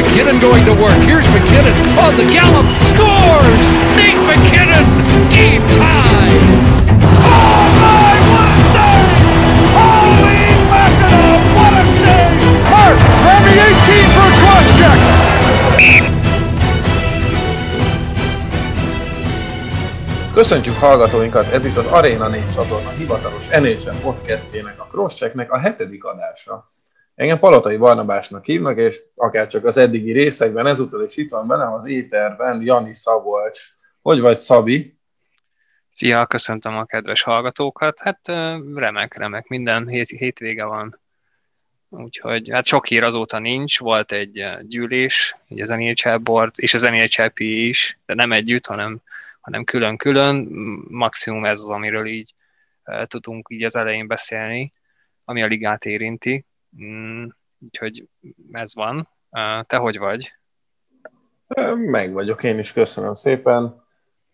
McKinnon going to work. Here's McKinnon on the gallop. Scores! Nate McKinnon! Game tie! Oh my, what a save! Holy mackerel, what a save! Hurst, grab 18 for a cross check. Köszöntjük hallgatóinkat, ez itt az Arena 4 csatorna hivatalos NHL podcastjének, a Crosschecknek a hetedik adása. Engem Palotai Barnabásnak hívnak, és akár csak az eddigi részekben, ezúttal is itt van velem az éterben Jani Szabolcs. Hogy vagy, Szabi? Szia, köszöntöm a kedves hallgatókat. Hát remek, remek, minden hét, hétvége van. Úgyhogy hát sok hír azóta nincs, volt egy gyűlés, így az NHL board, és az NHL is, de nem együtt, hanem, hanem külön-külön. Maximum ez az, amiről így tudunk így az elején beszélni, ami a ligát érinti. Mm, úgyhogy ez van. Te hogy vagy? Meg vagyok, én is köszönöm szépen.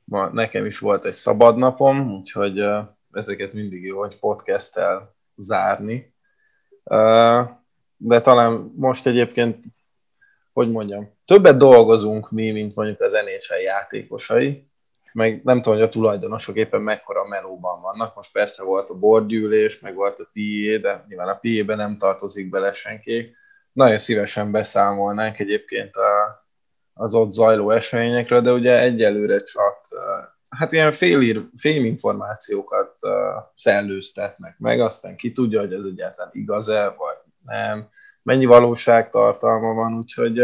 Ma nekem is volt egy szabad napom, úgyhogy ezeket mindig jó, hogy podcasttel zárni. De talán most egyébként, hogy mondjam, többet dolgozunk mi, mint mondjuk az NHL játékosai, meg nem tudom, hogy a tulajdonosok éppen mekkora melóban vannak. Most persze volt a bordgyűlés, meg volt a PIE, de nyilván a PIE-be nem tartozik bele senki. Nagyon szívesen beszámolnánk egyébként a, az ott zajló eseményekről, de ugye egyelőre csak hát ilyen fél félinformációkat uh, szellőztetnek meg, aztán ki tudja, hogy ez egyáltalán igaz-e, vagy nem, mennyi valóságtartalma van, úgyhogy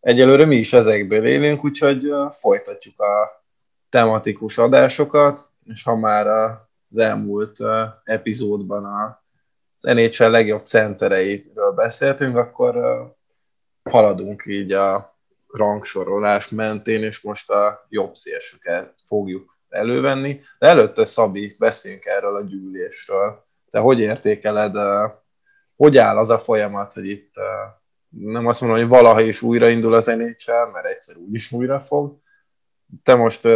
egyelőre mi is ezekből élünk, úgyhogy folytatjuk a tematikus adásokat, és ha már az elmúlt epizódban az NHL legjobb centereiről beszéltünk, akkor haladunk így a rangsorolás mentén, és most a jobb szélsőket fogjuk elővenni. De előtte, Szabi, beszéljünk erről a gyűlésről. Te hogy értékeled, hogy áll az a folyamat, hogy itt nem azt mondom, hogy valaha is újraindul az NHL, mert egyszer úgy is újra fog, te most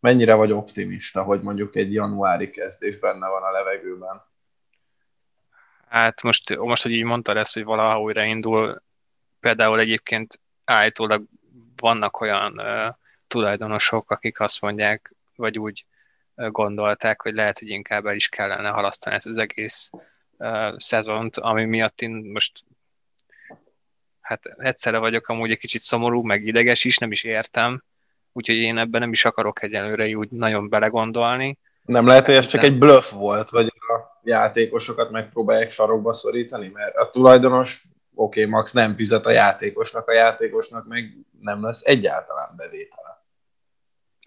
mennyire vagy optimista, hogy mondjuk egy januári kezdés benne van a levegőben? Hát most, most hogy így mondtad ezt, hogy valaha újraindul, például egyébként állítólag vannak olyan uh, tulajdonosok, akik azt mondják, vagy úgy uh, gondolták, hogy lehet, hogy inkább el is kellene halasztani ezt az egész uh, szezont, ami miatt én most hát egyszerre vagyok amúgy egy kicsit szomorú, meg ideges is, nem is értem, úgyhogy én ebben nem is akarok egyelőre úgy nagyon belegondolni. Nem lehet, hogy ez csak egy bluff volt, vagy a játékosokat megpróbálják sarokba szorítani, mert a tulajdonos, oké, okay, max nem fizet a játékosnak, a játékosnak meg nem lesz egyáltalán bevétele.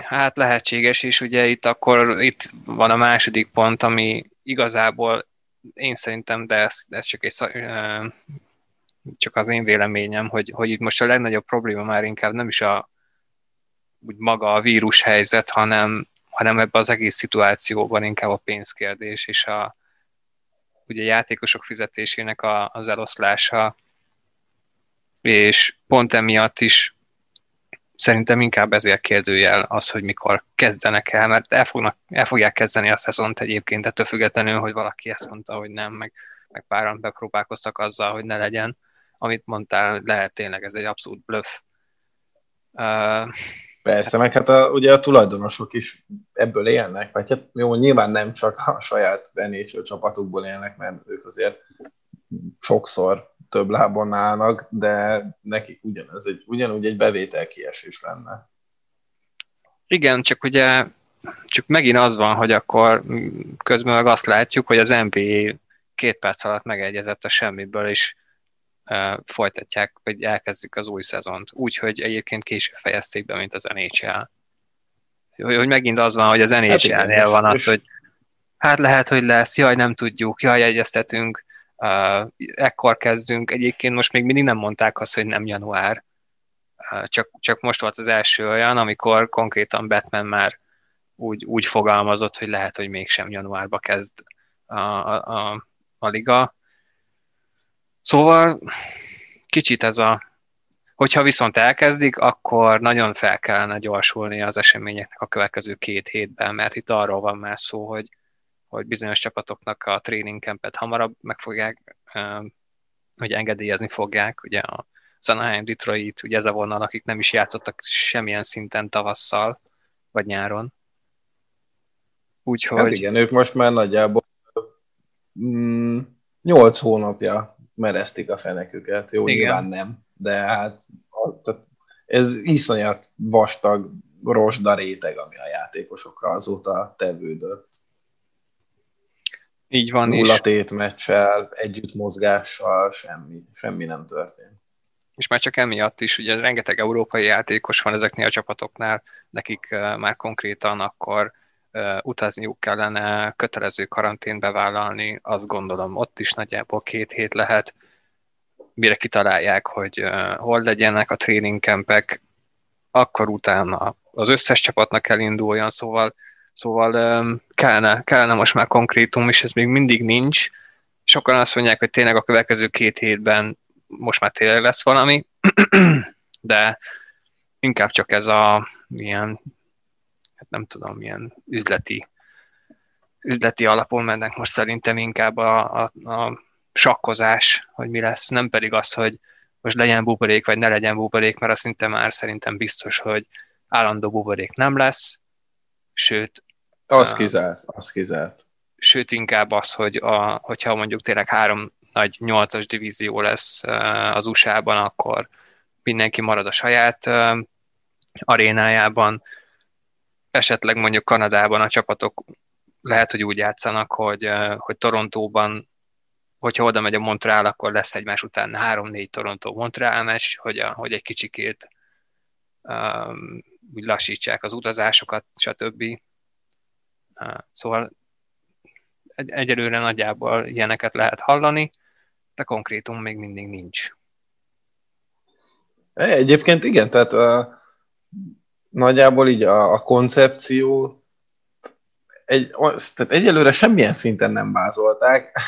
Hát lehetséges, és ugye itt akkor itt van a második pont, ami igazából én szerintem, de ez, ez csak egy csak az én véleményem, hogy, hogy itt most a legnagyobb probléma már inkább nem is a, úgy maga a vírus helyzet, hanem, hanem ebben az egész szituációban inkább a pénzkérdés és a ugye játékosok fizetésének a, az eloszlása, és pont emiatt is szerintem inkább ezért kérdőjel az, hogy mikor kezdenek el, mert el, fognak, el fogják kezdeni a szezont egyébként, ettől függetlenül, hogy valaki ezt mondta, hogy nem, meg, meg páran bepróbálkoztak azzal, hogy ne legyen. Amit mondtál, lehet tényleg ez egy abszolút bluff. Uh, Persze, meg hát a, ugye a tulajdonosok is ebből élnek, vagy hát jó, nyilván nem csak a saját NHL csapatukból élnek, mert ők azért sokszor több lábon állnak, de nekik ugyanez egy, ugyanúgy egy bevétel kiesés lenne. Igen, csak ugye csak megint az van, hogy akkor közben meg azt látjuk, hogy az NBA két perc alatt megegyezett a semmiből, és folytatják, vagy elkezdik az új szezont. Úgyhogy egyébként később fejezték be, mint az NHL. Hogy, hogy megint az van, hogy az NHL-nél hát van az, hogy hát lehet, hogy lesz, jaj, nem tudjuk, jaj, egyeztetünk, uh, ekkor kezdünk. Egyébként most még mindig nem mondták azt, hogy nem január. Uh, csak, csak most volt az első olyan, amikor konkrétan Batman már úgy, úgy fogalmazott, hogy lehet, hogy mégsem januárba kezd a, a, a, a liga. Szóval kicsit ez a, hogyha viszont elkezdik, akkor nagyon fel kellene gyorsulni az eseményeknek a következő két hétben, mert itt arról van már szó, hogy, hogy bizonyos csapatoknak a training campet hamarabb meg fogják, hogy engedélyezni fogják, ugye az Anaheim, Detroit, ugye ez a vonal, akik nem is játszottak semmilyen szinten tavasszal, vagy nyáron. Úgyhogy... Hát igen, ők most már nagyjából mm, 8 hónapja mereztik a feneküket. Jó, igen. nyilván nem, de hát az, tehát ez iszonyat vastag rosda réteg, ami a játékosokra azóta tevődött. Így van Nulla tét meccsel, együtt mozgással, semmi, semmi nem történt. És már csak emiatt is, ugye rengeteg európai játékos van ezeknél a csapatoknál, nekik már konkrétan akkor utazniuk kellene, kötelező karanténbe vállalni, azt gondolom ott is nagyjából két hét lehet, mire kitalálják, hogy hol legyenek a training akkor utána az összes csapatnak kell induljon, szóval, szóval kellene, kellene most már konkrétum, és ez még mindig nincs. Sokan azt mondják, hogy tényleg a következő két hétben most már tényleg lesz valami, de inkább csak ez a ilyen, hát nem tudom, milyen üzleti, üzleti alapon mennek most szerintem inkább a, a, a sakkozás, hogy mi lesz, nem pedig az, hogy most legyen buborék, vagy ne legyen buborék, mert azt szinte már szerintem biztos, hogy állandó buborék nem lesz, sőt... Az uh, kizárt, az kizárt. Sőt, inkább az, hogy a, hogyha mondjuk tényleg három nagy nyolcas divízió lesz uh, az USA-ban, akkor mindenki marad a saját uh, arénájában, esetleg mondjuk Kanadában a csapatok lehet, hogy úgy játszanak, hogy, hogy Torontóban hogyha oda megy a Montreal, akkor lesz egymás után három-négy Toronto Montreal meccs, hogy, a, hogy egy kicsikét um, úgy lassítsák az utazásokat, stb. Uh, szóval egy, egyelőre nagyjából ilyeneket lehet hallani, de konkrétum még mindig nincs. Egyébként igen, tehát uh, nagyjából így a, a koncepció egy, tehát egyelőre semmilyen szinten nem vázolták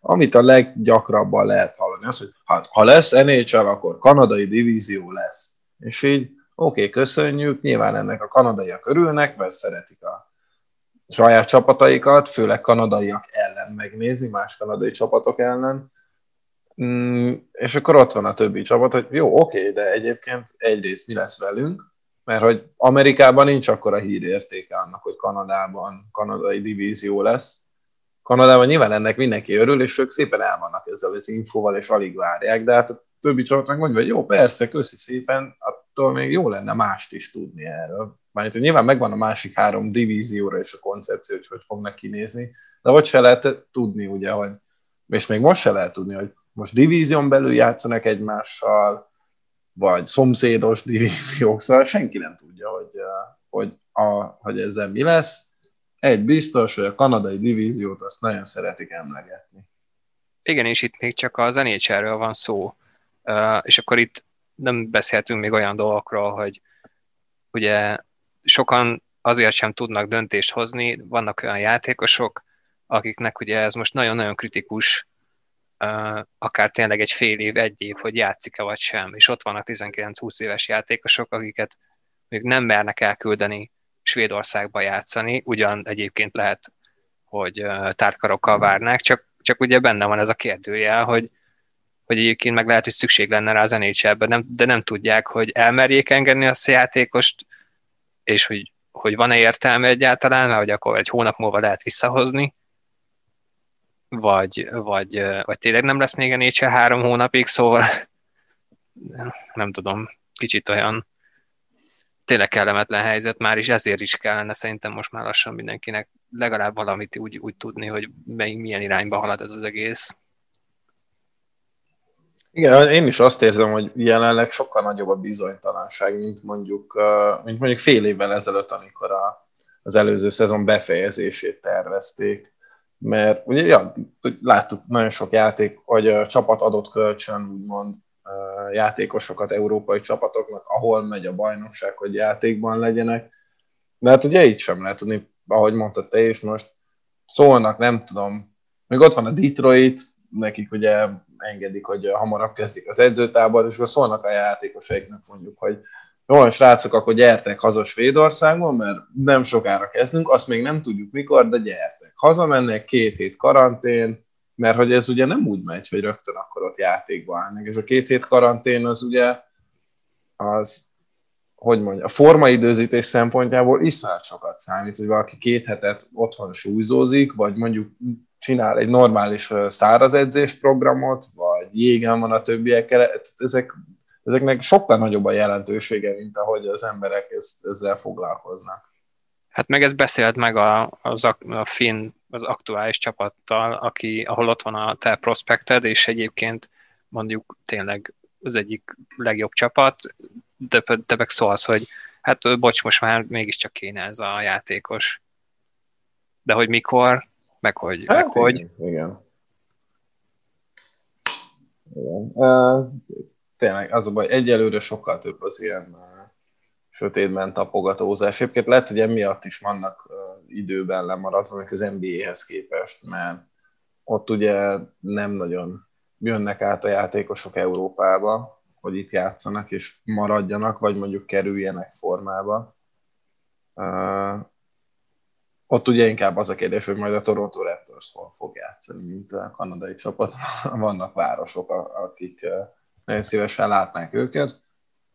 amit a leggyakrabban lehet hallani, az, hogy hát, ha lesz NHL, akkor kanadai divízió lesz. És így, oké, okay, köszönjük, nyilván ennek a kanadaiak örülnek, mert szeretik a saját csapataikat, főleg kanadaiak ellen megnézni, más kanadai csapatok ellen. Mm, és akkor ott van a többi csapat, hogy jó, oké, okay, de egyébként egyrészt mi lesz velünk, mert hogy Amerikában nincs akkora hírértéke annak, hogy Kanadában kanadai divízió lesz, Kanadában nyilván ennek mindenki örül, és ők szépen el vannak ezzel az infóval, és alig várják, de hát a többi csapatnak mondja, hogy jó, persze, köszi szépen, attól még jó lenne mást is tudni erről. Mármint, hogy nyilván megvan a másik három divízióra és a koncepció, hogy hogy fognak kinézni, de hogy se lehet tudni, ugye, hogy, és még most se lehet tudni, hogy most divízión belül játszanak egymással, vagy szomszédos divíziók, szóval senki nem tudja, hogy, hogy, a, hogy ezzel mi lesz egy biztos, hogy a kanadai divíziót azt nagyon szeretik emlegetni. Igen, és itt még csak az nhl van szó. És akkor itt nem beszéltünk még olyan dolgokról, hogy ugye sokan azért sem tudnak döntést hozni, vannak olyan játékosok, akiknek ugye ez most nagyon-nagyon kritikus, akár tényleg egy fél év, egy év, hogy játszik-e vagy sem, és ott vannak 19-20 éves játékosok, akiket még nem mernek elküldeni Svédországba játszani, ugyan egyébként lehet, hogy tártkarokkal várnák, csak, csak ugye benne van ez a kérdőjel, hogy, hogy egyébként meg lehet, hogy szükség lenne rá az nhl nem, de nem tudják, hogy elmerjék engedni azt a játékost, és hogy, hogy van-e értelme egyáltalán, mert hogy akkor egy hónap múlva lehet visszahozni, vagy, vagy, vagy tényleg nem lesz még a három hónapig, szóval nem tudom, kicsit olyan tényleg kellemetlen helyzet már, és ezért is kellene szerintem most már lassan mindenkinek legalább valamit úgy, úgy tudni, hogy milyen irányba halad ez az egész. Igen, én is azt érzem, hogy jelenleg sokkal nagyobb a bizonytalanság, mint mondjuk, mint mondjuk fél évvel ezelőtt, amikor a, az előző szezon befejezését tervezték. Mert ugye, ja, láttuk nagyon sok játék, vagy a csapat adott kölcsön, úgymond játékosokat európai csapatoknak, ahol megy a bajnokság, hogy játékban legyenek. De hát ugye így sem lehet tudni, ahogy mondtad te is most, szólnak, nem tudom, még ott van a Detroit, nekik ugye engedik, hogy hamarabb kezdik az edzőtábor, és akkor szólnak a játékosaiknak mondjuk, hogy jó, srácok, akkor gyertek haza Svédországban, mert nem sokára kezdünk, azt még nem tudjuk mikor, de gyertek. Hazamennek, két hét karantén, mert hogy ez ugye nem úgy megy, hogy rögtön akkor ott játékba állnak. És a két hét karantén az ugye az, hogy mondja, a formaidőzítés szempontjából iszonyat sokat számít, hogy valaki két hetet otthon súlyzózik, vagy mondjuk csinál egy normális száraz edzésprogramot, vagy jégen van a többiekkel, ezek, ezeknek sokkal nagyobb a jelentősége, mint ahogy az emberek ezt, ezzel foglalkoznak. Hát meg ez beszélt meg a, az, a finn, az aktuális csapattal, aki, ahol ott van a te prospekted, és egyébként mondjuk tényleg az egyik legjobb csapat, de te meg szólsz, hogy hát bocs, most már mégiscsak kéne ez a játékos. De hogy mikor, meg hogy, hát meg hogy. Igen. igen. igen. Uh, tényleg az a baj, egyelőre sokkal több az ilyen uh, sötétben tapogatózás. Egyébként lehet, hogy emiatt is vannak uh, időben lemaradva, az NBA-hez képest, mert ott ugye nem nagyon jönnek át a játékosok Európába, hogy itt játszanak és maradjanak, vagy mondjuk kerüljenek formába. Uh, ott ugye inkább az a kérdés, hogy majd a Toronto Raptors hol fog játszani, mint a kanadai csapat. Vannak városok, akik nagyon szívesen látnák őket.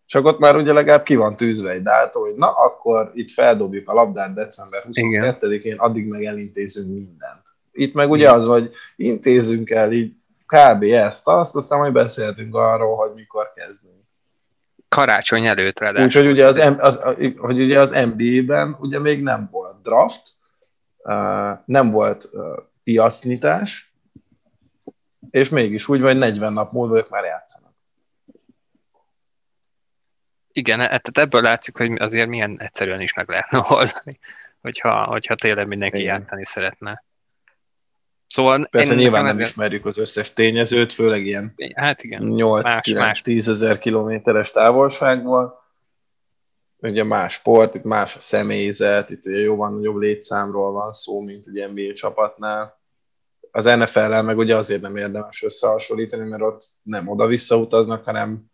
Csak ott már ugye legalább ki van tűzve egy dátum, hogy na, akkor itt feldobjuk a labdát december 22-én, addig meg elintézünk mindent. Itt meg ugye az, hogy intézünk el így kb. ezt, azt, aztán majd beszéltünk arról, hogy mikor kezdünk. Karácsony előtt ráadásul. Úgyhogy ugye az, az, hogy ugye az NBA-ben ugye még nem volt draft, nem volt piacnyitás, és mégis úgy vagy 40 nap múlva ők már játszanak. Igen, e- tehát ebből látszik, hogy azért milyen egyszerűen is meg lehetne oldani, hogyha, hogyha tényleg mindenki Igen. játszani szeretne. Szóval Persze én nyilván nem ismerjük az összes tényezőt, főleg ilyen hát igen, 8-9-10 ezer kilométeres távolságból. Ugye más sport, itt más a személyzet, itt ugye jóval nagyobb létszámról van szó, mint egy NBA csapatnál. Az NFL-el meg ugye azért nem érdemes összehasonlítani, mert ott nem oda-vissza utaznak, hanem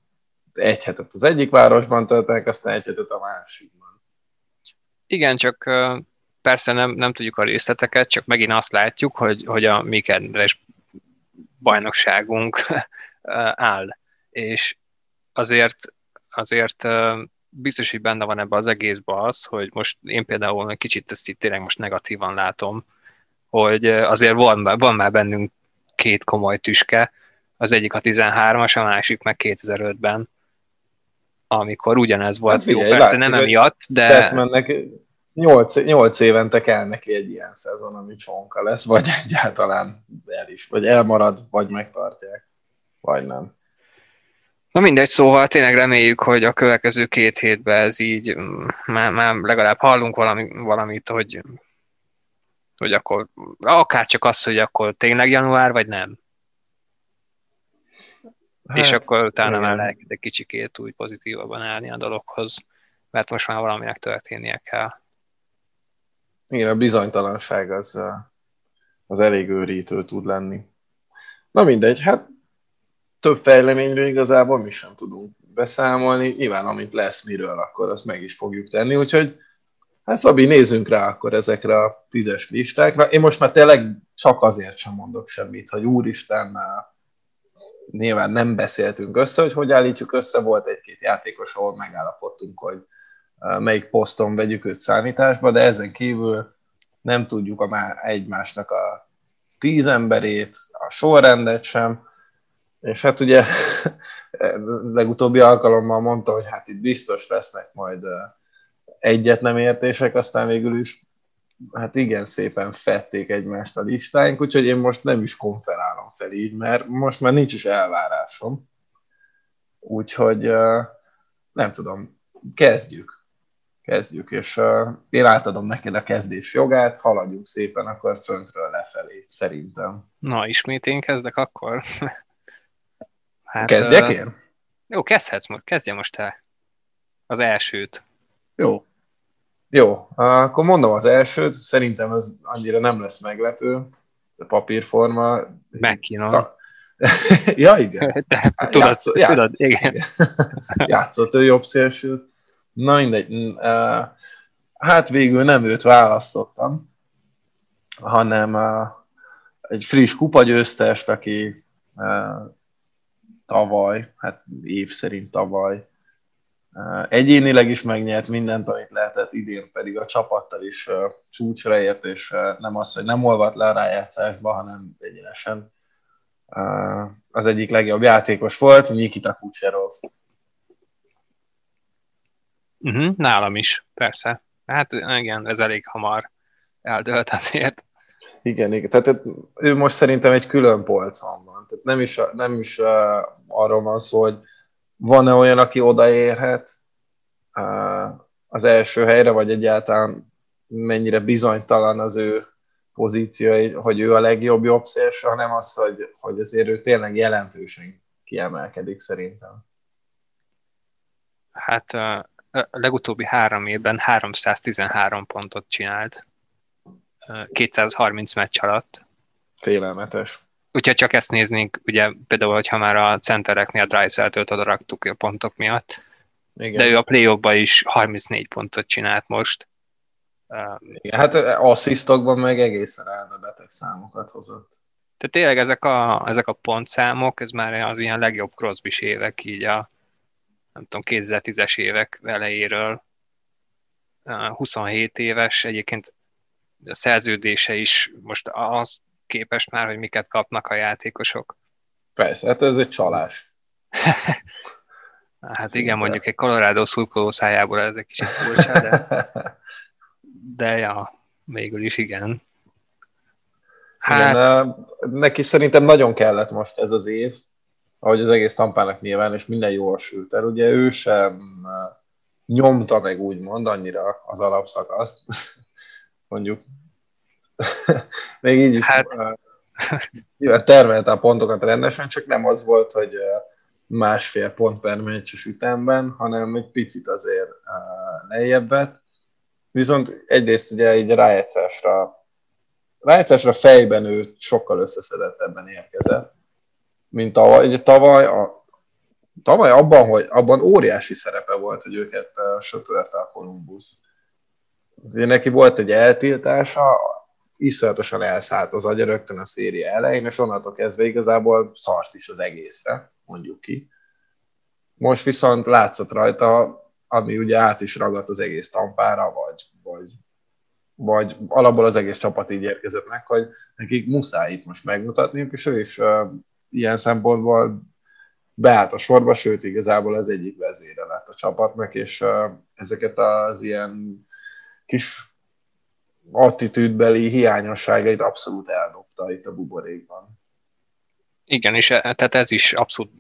egy hetet az egyik városban töltenek, aztán egy hetet a másikban. Igen, csak persze nem, nem tudjuk a részleteket, csak megint azt látjuk, hogy, hogy a mi kedves bajnokságunk áll. És azért, azért biztos, hogy benne van ebbe az egészben az, hogy most én például egy kicsit ezt itt tényleg most negatívan látom, hogy azért van, van már bennünk két komoly tüske, az egyik a 13-as, a másik meg 2005-ben, amikor ugyanez volt. Hát figyelj, jó, nem emiatt, de... Batmannek 8, 8 évente kell neki egy ilyen szezon, ami csonka lesz, vagy egyáltalán el is, vagy elmarad, vagy megtartják, vagy nem. Na mindegy, szóval tényleg reméljük, hogy a következő két hétben ez így, mm, már, már legalább hallunk valami, valamit, hogy, hogy akkor akár csak az, hogy akkor tényleg január, vagy nem. Hát, és akkor utána igen. már lehet egy kicsikét úgy pozitívabban állni a dologhoz, mert most már valaminek történnie kell. Igen, a bizonytalanság az, az elég őrítő tud lenni. Na mindegy, hát több fejleményről igazából mi sem tudunk beszámolni. Nyilván, amit lesz miről, akkor azt meg is fogjuk tenni. Úgyhogy, hát Szabi, nézzünk rá akkor ezekre a tízes listákra. Én most már tényleg csak azért sem mondok semmit, hogy úristen, nyilván nem beszéltünk össze, hogy hogy állítjuk össze. Volt egy-két játékos, ahol megállapodtunk, hogy melyik poszton vegyük őt számításba, de ezen kívül nem tudjuk a má- egymásnak a tíz emberét, a sorrendet sem, és hát ugye legutóbbi alkalommal mondta, hogy hát itt biztos lesznek majd egyet nem értések, aztán végül is hát igen szépen fették egymást a listáink, úgyhogy én most nem is konferálom fel így, mert most már nincs is elvárásom. Úgyhogy nem tudom, kezdjük. Kezdjük, és én átadom neked a kezdés jogát, haladjunk szépen akkor föntről lefelé, szerintem. Na, ismét én kezdek akkor? Hát, Kezdjek én? Jó, kezdhetsz most, kezdje most te az elsőt. Jó. Jó, akkor mondom az elsőt, szerintem ez annyira nem lesz meglepő, a papírforma. Megkínom. ja, igen. tudod, játszott, tudod, játszott, igen. játszott ő jobb szélsőt. Na mindegy. Hát végül nem őt választottam, hanem egy friss kupagyőztest, aki tavaly, hát év szerint tavaly egyénileg is megnyert mindent, amit lehetett, idén pedig a csapattal is csúcsra ért, és nem az, hogy nem olvadt le a rájátszásba, hanem egyenesen az egyik legjobb játékos volt, Nikita Kucherov. Uh-huh, nálam is, persze. Hát igen, ez elég hamar eldölt azért. Igen, igen. Tehát ő most szerintem egy külön polcon van. Tehát nem is, nem is arról van szó, hogy van-e olyan, aki odaérhet az első helyre, vagy egyáltalán mennyire bizonytalan az ő pozíciója, hogy ő a legjobb jobb szélső, hanem az, hogy, hogy azért ő tényleg jelentősen kiemelkedik szerintem. Hát a legutóbbi három évben 313 pontot csinált 230 meccs alatt. Félelmetes. Úgyhogy csak ezt néznénk, ugye például, hogyha már a centereknél Dreiseltőt oda raktuk a pontok miatt, Igen. de ő a play is 34 pontot csinált most. Igen, hát asszisztokban meg egészen elmebeteg számokat hozott. Tehát tényleg ezek a, ezek a pontszámok, ez már az ilyen legjobb crosby évek, így a nem tudom, 2010-es évek elejéről. 27 éves, egyébként a szerződése is most az képest már, hogy miket kapnak a játékosok. Persze, hát ez egy csalás. hát igen, mondjuk egy Colorado szurkoló szájából ez egy kicsit furcsa, de, de ja, végül is igen. Hát... Igen, neki szerintem nagyon kellett most ez az év, ahogy az egész tampának nyilván, és minden jól sült el. Ugye ő sem nyomta meg úgymond annyira az alapszakaszt, mondjuk még így is hát... nyilván termelte a pontokat rendesen, csak nem az volt, hogy másfél pont per meccses ütemben, hanem egy picit azért lejjebb vett. Viszont egyrészt ugye így rájegyszásra, rájegyszásra fejben ő sokkal összeszedettebben érkezett, mint tavaly. Ugye tavaly, a, tavaly abban, hogy abban óriási szerepe volt, hogy őket söpörte a Columbus. Azért neki volt egy eltiltása, iszonyatosan elszállt az agya rögtön a széria elején, és onnantól kezdve igazából szart is az egészre, mondjuk ki. Most viszont látszott rajta, ami ugye át is ragadt az egész tampára, vagy, vagy, vagy alapból az egész csapat így érkezett meg, hogy nekik muszáj itt most megmutatniuk, és ő is uh, ilyen szempontból beállt a sorba, sőt igazából az egyik vezére lett a csapatnak, és uh, ezeket az ilyen kis attitűdbeli hiányosságait abszolút eldobta itt a buborékban. Igen, és e, tehát ez is abszolút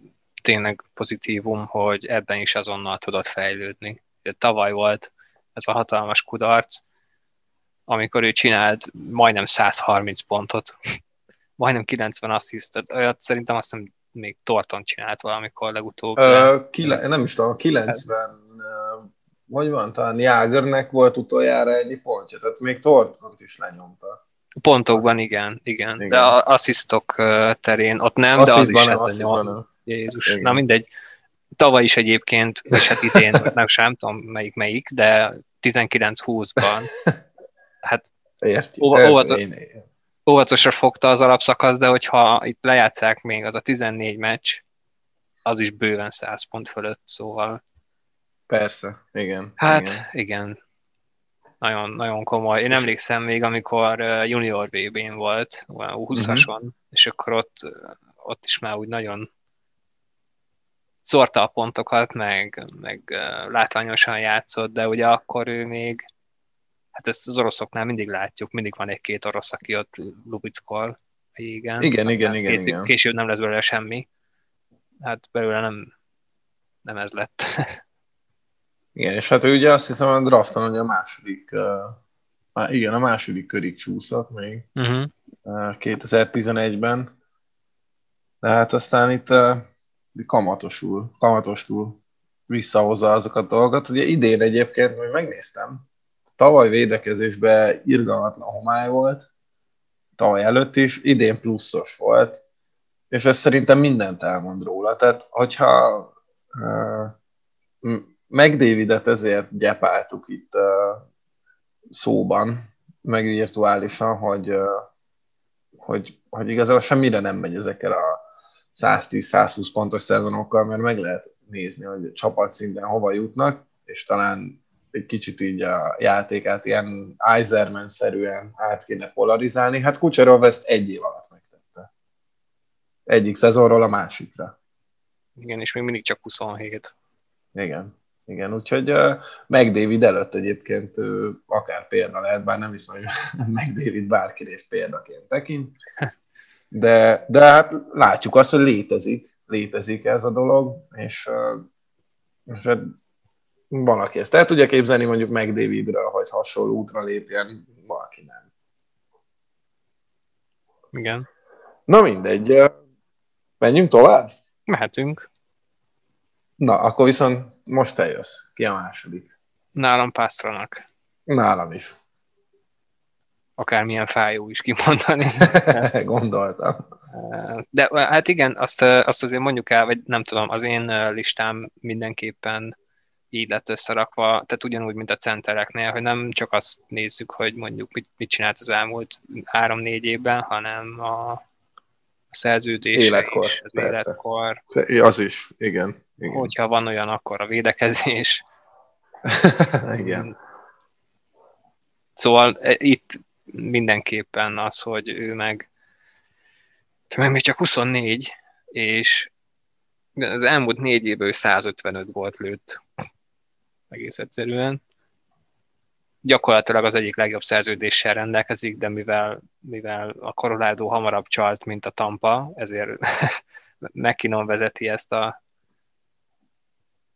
tényleg pozitívum, hogy ebben is azonnal tudott fejlődni. Tavaly volt ez a hatalmas kudarc, amikor ő csinált majdnem 130 pontot, majdnem 90 asszisztet, olyat szerintem azt nem még Torton csinált valamikor legutóbb. Ö, kile- nem is tudom, 90 vagy van, talán Jágernek volt utoljára egy pontja, tehát még Tortont is lenyomta. Pontokban igen, igen, igen. de asszisztok terén ott nem, Asszisztban de az is nem. Jézus, igen. na mindegy. Tavaly is egyébként, és hát idén, nem sem tudom melyik melyik, de 19-20-ban hát óvatos, óvatosra fogta az alapszakasz, de hogyha itt lejátszák még az a 14 meccs, az is bőven 100 pont fölött, szóval Persze, igen. Hát igen. igen. Nagyon, nagyon komoly. Én emlékszem még, amikor junior VB-n volt, 20-ason, uh-huh. és akkor ott, ott is már úgy nagyon szórta a pontokat, meg, meg látványosan játszott, de ugye akkor ő még, hát ezt az oroszoknál mindig látjuk, mindig van egy-két orosz, aki ott lubickol a jégen. Igen, igen, igen, később, igen. Később nem lesz belőle semmi. Hát belőle nem, nem ez lett. Igen, és hát ő ugye azt hiszem a drafton, hogy a második, uh, igen, a második körig csúszott még uh-huh. uh, 2011-ben, de hát aztán itt uh, kamatosul, kamatosul visszahozza azokat a dolgokat. Ugye idén egyébként, hogy megnéztem, tavaly védekezésben irgalmatlan homály volt, tavaly előtt is, idén pluszos volt, és ez szerintem mindent elmond róla. Tehát, hogyha uh, McDavidet ezért gyepáltuk itt uh, szóban, meg virtuálisan, hogy, uh, hogy, hogy igazából semmire nem megy ezekkel a 110-120 pontos szezonokkal, mert meg lehet nézni, hogy csapat szinten hova jutnak, és talán egy kicsit így a játékát ilyen Eiserman-szerűen át kéne polarizálni. Hát Kucserov ezt egy év alatt megtette. Egyik szezonról a másikra. Igen, és még mindig csak 27. Igen. Igen, úgyhogy uh, meg David előtt egyébként uh, akár példa lehet, bár nem hiszem, hogy meg David bárki részt példaként tekint, de, de hát látjuk azt, hogy létezik, létezik ez a dolog, és, uh, és hát van, aki ezt el tudja képzelni, mondjuk meg Davidra, hogy hasonló útra lépjen, valaki nem. Igen. Na mindegy, menjünk tovább? Mehetünk. Na, akkor viszont most te jössz. Ki a második? Nálam Pásztranak. Nálam is. Akármilyen fájó is kimondani. Gondoltam. De hát igen, azt, azt azért mondjuk el, vagy nem tudom, az én listám mindenképpen így lett összerakva, tehát ugyanúgy, mint a centereknél, hogy nem csak azt nézzük, hogy mondjuk mit, mit csinált az elmúlt három-négy évben, hanem a, a szerződés, életkor, az életkor. Az is, igen. Igen. Hogyha van olyan, akkor a védekezés. igen. Szóval e, itt mindenképpen az, hogy ő meg, meg még csak 24, és az elmúlt négy évből 155 volt lőtt egész egyszerűen. Gyakorlatilag az egyik legjobb szerződéssel rendelkezik, de mivel, mivel a Colorado hamarabb csalt, mint a Tampa, ezért McKinnon vezeti ezt a,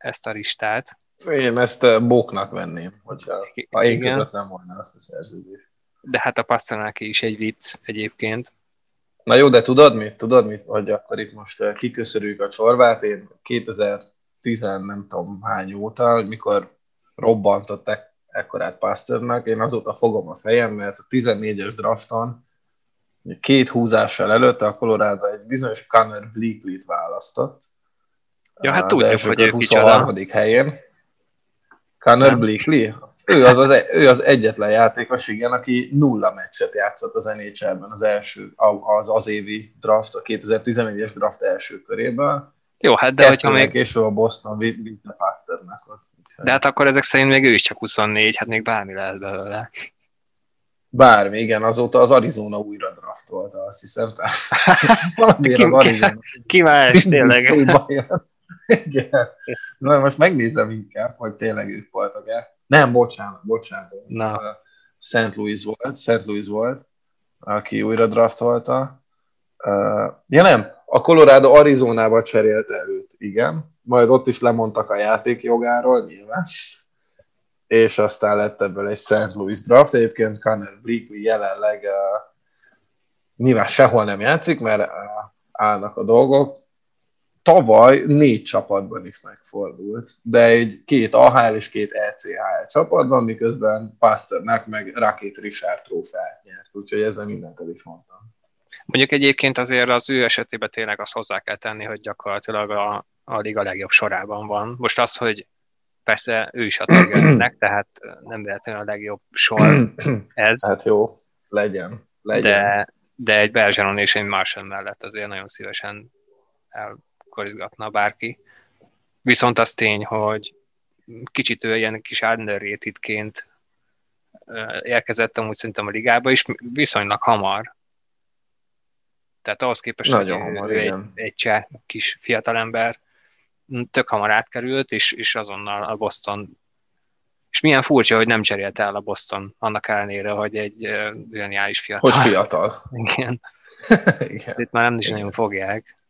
ezt a listát. Én ezt bóknak venném, hogyha ha én kötöttem volna azt a szerződést. De hát a Pasternáki is egy vicc egyébként. Na jó, de tudod mit? Tudod mit? Hogy akkor itt most kiköszörüljük a csorbát. Én 2000 tizen nem tudom hány óta, mikor robbantották ekkorát Pasternak, én azóta fogom a fejem, mert a 14-es drafton két húzással előtte a Colorado egy bizonyos Connor Bleakley-t választott. Ja, hát tudjuk, hogy ő 23. helyén. Connor ja. Bleakley? Ő az, az, e- ő az egyetlen játékos, igen, aki nulla meccset játszott az NHL-ben az első, az, az évi draft, a 2014-es draft első körében jó, hát de hogyha még... Később a Boston vitte Pasternak De hát akkor ezek szerint még ő is csak 24, hát még bármi lehet belőle. Bármi, igen, azóta az Arizona újra draftolta, azt hiszem. Valamiért az Arizona. Ki más, tényleg. igen. Na, most megnézem inkább, hogy tényleg ők voltak-e. Nem, bocsánat, bocsánat. Na. St. Louis volt, St. Louis volt, aki újra draftolta. Ja nem, a Colorado Arizonába cserélte őt, igen. Majd ott is lemondtak a játék jogáról, nyilván. És aztán lett ebből egy St. Louis draft. Egyébként Connor Bleakley jelenleg uh, nyilván sehol nem játszik, mert uh, állnak a dolgok. Tavaly négy csapatban is megfordult, de egy két AHL és két ECHL csapatban, miközben Pasternak meg Rakét Richard trófeát nyert, úgyhogy ezzel mindent el is mondtam. Mondjuk egyébként azért az ő esetében tényleg azt hozzá kell tenni, hogy gyakorlatilag a, a liga legjobb sorában van. Most az, hogy persze ő is a tagja tehát nem véletlenül a legjobb sor ez. Hát jó, legyen. legyen. De, de egy Bergeron és egy Marshall mellett azért nagyon szívesen elkorizgatna bárki. Viszont az tény, hogy kicsit ő ilyen kis underrated-ként érkezett amúgy szerintem a ligába, és viszonylag hamar. Tehát ahhoz képest, Nagyon hogy hamar, ő egy, egy cseh kis fiatalember, tök hamar átkerült, és, és azonnal a Boston és milyen furcsa, hogy nem cserélte el a Boston, annak ellenére, hogy egy zseniális fiatal. Hogy fiatal. Igen. Igen. Itt már nem is nagyon fogják.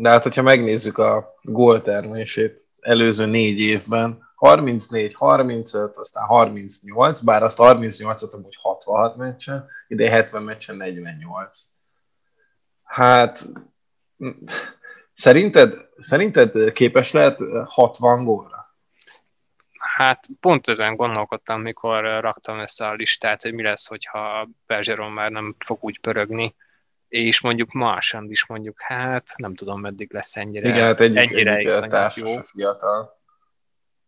De hát, hogyha megnézzük a góltermését előző négy évben, 34, 35, aztán 38, bár azt 38-at amúgy 66 meccsen, ide 70 meccsen 48. Hát szerinted, szerinted képes lehet 60 gólra? Hát pont ezen gondolkodtam, mikor raktam össze a listát, hogy mi lesz, hogyha Bergeron már nem fog úgy pörögni, és mondjuk Marsand is mondjuk, hát nem tudom, meddig lesz ennyire, Igen, hát egyik, ennyire egyik jó. fiatal.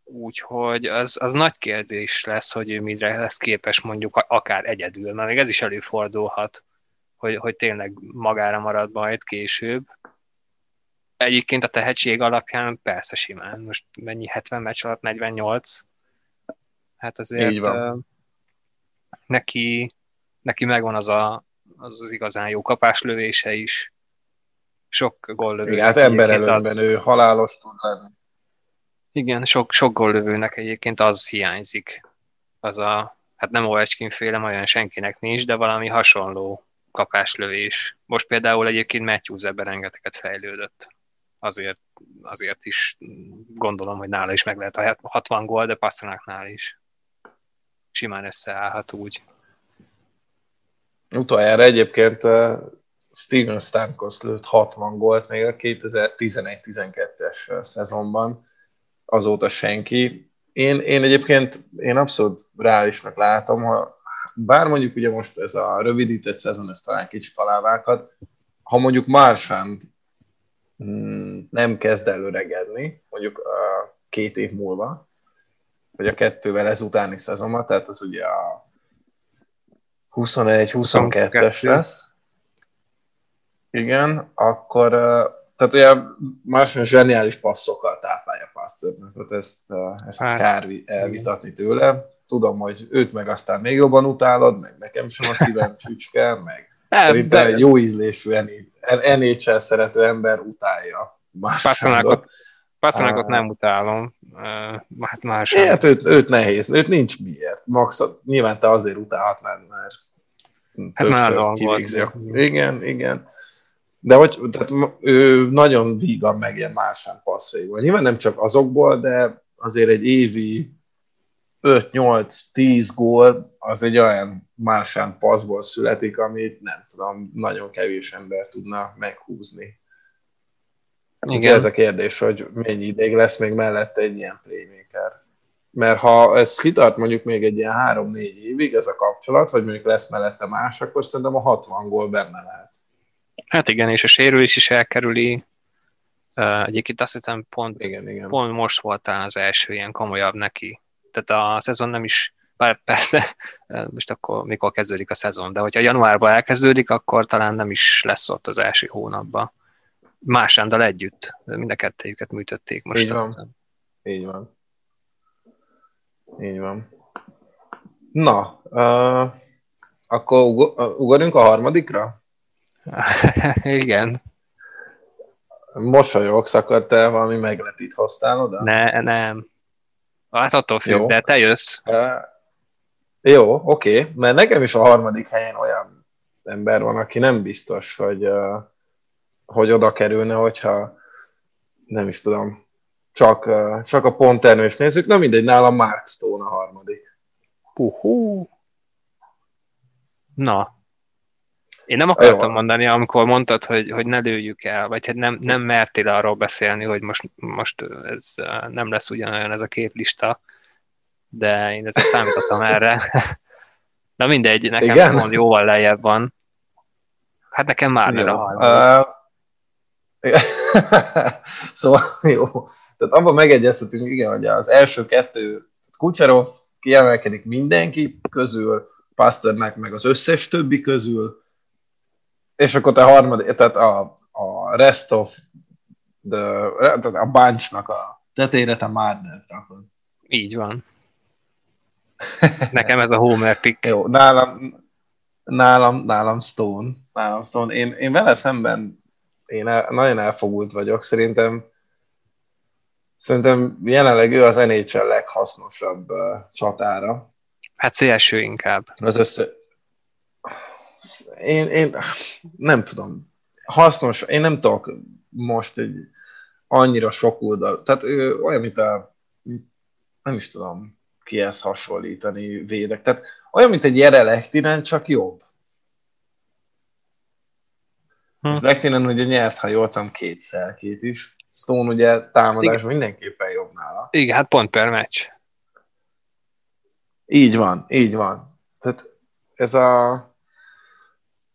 Úgyhogy az, az nagy kérdés lesz, hogy ő mire lesz képes mondjuk akár egyedül, mert még ez is előfordulhat hogy, hogy tényleg magára marad majd később. Egyébként a tehetség alapján persze simán. Most mennyi 70 meccs alatt 48? Hát azért Így van. neki, neki megvan az, a, az az igazán jó kapáslövése is. Sok góllövő. Hát ember előnyben ő halálos tud lenni. Igen, sok, sok góllövőnek egyébként az hiányzik. Az a, hát nem Ovechkin féle, olyan senkinek nincs, de valami hasonló kapáslövés. Most például egyébként Matthews ebben rengeteget fejlődött. Azért, azért is gondolom, hogy nála is meg lehet a 60 gól, de Pasternáknál is simán összeállhat úgy. Utoljára egyébként Steven Stamkos lőtt 60 gólt még a 2011-12-es szezonban, azóta senki. Én, én egyébként én abszolút reálisnak látom, ha bár mondjuk ugye most ez a rövidített szezon, ez talán kicsit alávághat, ha mondjuk Marsand hmm, nem kezd el öregedni, mondjuk két év múlva, vagy a kettővel ez utáni szezonban, tehát az ugye a 21-22-es lesz. Igen, akkor tehát ugye Marson zseniális passzokkal táplálja Pasternak, ezt, ezt hát, kár elvitatni tőle. Tudom, hogy őt meg aztán még jobban utálod, meg nekem sem a szívem csücske, meg nem, szerintem egy jó ízlésű NHL szerető ember utálja Marsonot. Pasternákot nem utálom, hát más. Hát őt, őt nehéz, őt nincs miért. Max, nyilván te azért utálhatnád, mert hát többször kivégzi. Igen, igen. De hogy tehát ő nagyon vígan meg ilyen másán passzaiból. Nyilván nem csak azokból, de azért egy évi 5-8-10 gól az egy olyan másán passzból születik, amit nem tudom, nagyon kevés ember tudna meghúzni. Igen. ez a kérdés, hogy mennyi ideig lesz még mellette egy ilyen playmaker. Mert ha ez kitart mondjuk még egy ilyen 3-4 évig ez a kapcsolat, vagy mondjuk lesz mellette más, akkor szerintem a 60 gól benne lehet. Hát igen, és a sérülés is elkerüli. Uh, egyébként azt hiszem pont, igen, igen. pont most volt talán az első ilyen komolyabb neki. Tehát a szezon nem is, bár persze, most akkor mikor kezdődik a szezon, de hogyha januárban elkezdődik, akkor talán nem is lesz ott az első hónapban. Másándal együtt. Mind a kettőjüket műtötték most. Így van. Így van. Így van. Na, uh, akkor ugorjunk a harmadikra? Igen. Mosolyogsz, akkor te valami meglepít hoztál oda? Ne, nem. Hát attól függ, de te jössz. Uh, jó, oké, okay. mert nekem is a harmadik helyen olyan ember van, aki nem biztos, hogy, uh, hogy oda kerülne, hogyha nem is tudom, csak, csak a ponttermés nézzük. Na mindegy, nálam Mark Stone a harmadik. Hú, Na, én nem akartam Jó. mondani, amikor mondtad, hogy, hogy ne lőjük el, vagy hát nem, nem mertél arról beszélni, hogy most, most ez nem lesz ugyanolyan ez a két lista, de én ezzel számítottam erre. Na mindegy, nekem Igen? mond, jóval lejjebb van. Hát nekem már nem a uh, Szóval jó. Tehát abban megegyezhetünk, igen, hogy az első kettő, Kucserov kiemelkedik mindenki közül, Pasternak meg az összes többi közül, és akkor a harmadik, tehát a, a rest of the, tehát a bunchnak a tetejére te Mardert rakod. Így van. Nekem ez a Homer pick. Jó, nálam, nálam, nálam Stone. Nálam Stone. Én, én vele szemben én el, nagyon elfogult vagyok. Szerintem szerintem jelenleg ő az NHL leghasznosabb uh, csatára. Hát szélső inkább. Az össze, én, én nem tudom, hasznos, én nem tudok most egy annyira sok oldal, tehát ő olyan, mint a, nem is tudom kihez hasonlítani védek, tehát olyan, mint egy Jere Lehtinen, csak jobb. Hm. Lehtinen ugye nyert, ha jól tudom, két is. Stone ugye támadás Igen. mindenképpen jobb nála. Igen, hát pont per meccs. Így van, így van. Tehát ez a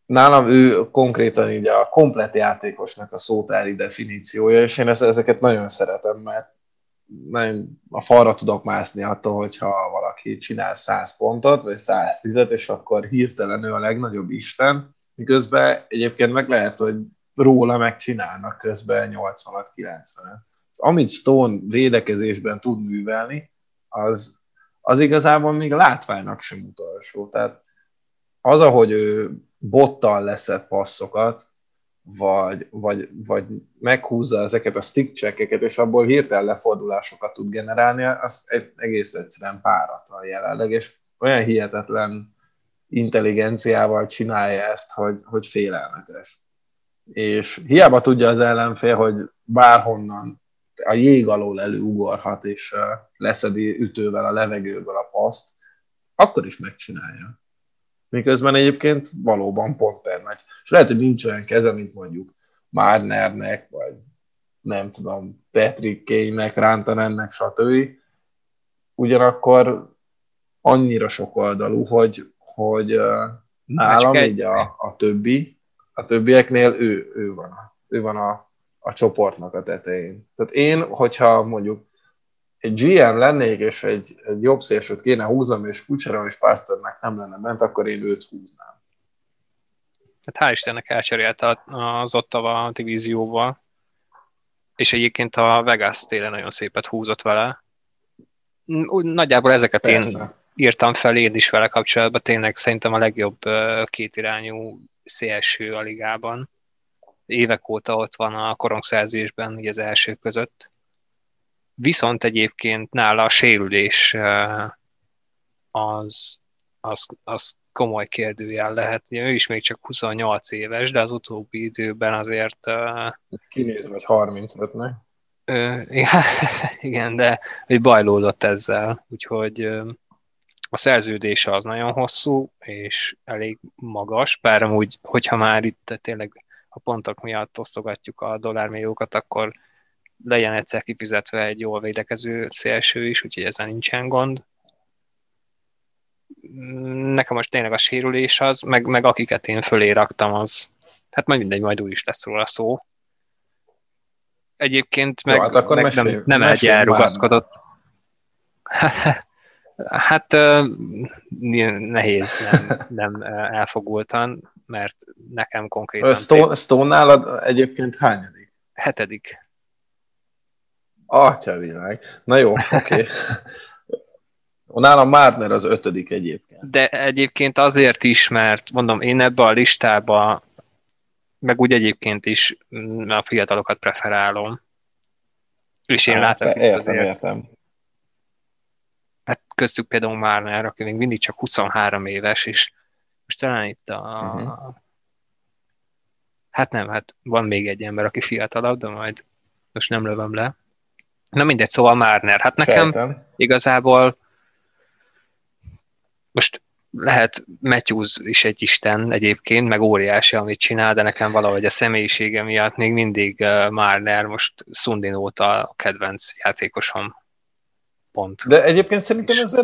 nálam ő konkrétan így a komplet játékosnak a szótári definíciója, és én ezeket nagyon szeretem, mert nagyon a falra tudok mászni attól, hogyha valaki csinál 100 pontot, vagy 110-et, és akkor hirtelen ő a legnagyobb isten, miközben egyébként meg lehet, hogy róla megcsinálnak közben 86-90-et. Amit Stone védekezésben tud művelni, az, az igazából még a látványnak sem utolsó. Tehát az, ahogy ő bottal leszed passzokat, vagy, vagy, vagy meghúzza ezeket a stick checkeket, és abból hirtelen lefordulásokat tud generálni, az egy, egész egyszerűen páratlan jelenleg, és olyan hihetetlen intelligenciával csinálja ezt, hogy, hogy félelmetes. És hiába tudja az ellenfél, hogy bárhonnan a jég alól előugorhat, és leszedi ütővel a levegőből a paszt, akkor is megcsinálja. Miközben egyébként valóban pont nagy. És lehet, hogy nincs olyan keze, mint mondjuk Marnernek, vagy nem tudom, Patrick Kane-nek, Rantanennek, stb. Ugyanakkor annyira sok oldalú, hogy, hogy nálam így a, a többi, a többieknél ő, ő van, ő van a, a csoportnak a tetején. Tehát én, hogyha mondjuk egy GM lennék, és egy, egy jobb szélsőt kéne húznom, és Kucsera és Pásztornak nem lenne ment, akkor én őt húznám. Hát hál' Istennek elcserélte az Ottawa divízióval, és egyébként a Vegas télen nagyon szépet húzott vele. Nagyjából ezeket Persze. én írtam fel én is vele kapcsolatban, tényleg szerintem a legjobb kétirányú szélső a ligában. Évek óta ott van a korongszerzésben, így az első között Viszont egyébként nála a sérülés az, az, az komoly kérdőjel lehet. Ő is még csak 28 éves, de az utóbbi időben azért... Kinéz vagy 35 ne? Igen, de ő bajlódott ezzel, úgyhogy a szerződése az nagyon hosszú, és elég magas, bár amúgy, hogyha már itt tényleg a pontok miatt osztogatjuk a dollármilliókat, akkor legyen egyszer kifizetve egy jól védekező szélső is, úgyhogy ezen nincsen gond. Nekem most tényleg a sérülés az, meg, meg akiket én fölé raktam, az hát majd mindegy, majd úgy is lesz róla szó. Egyébként meg, Jó, hát akkor meg mesélj, nem, nem egy elrugatkodott. Hát nehéz, nem, nem elfogultan, mert nekem konkrétan... Stone, Stone nálad egyébként hányadik? Hetedik. Atya világ. Na jó, oké. Okay. Nálam Márner az ötödik egyébként. De egyébként azért is, mert mondom, én ebbe a listába, meg úgy egyébként is mm, a fiatalokat preferálom. És én hát, látom, Értem, azért, értem. Hát köztük például Márner, aki még mindig csak 23 éves, és most talán itt a... Uh-huh. Hát nem, hát van még egy ember, aki fiatalabb, de majd most nem lövöm le. Na mindegy, szóval Márner. Hát nekem Sejtem. igazából most lehet Matthews is egy isten egyébként, meg óriási, amit csinál, de nekem valahogy a személyisége miatt még mindig uh, Marner most Sundin óta a kedvenc játékosom. Pont. De egyébként szerintem ez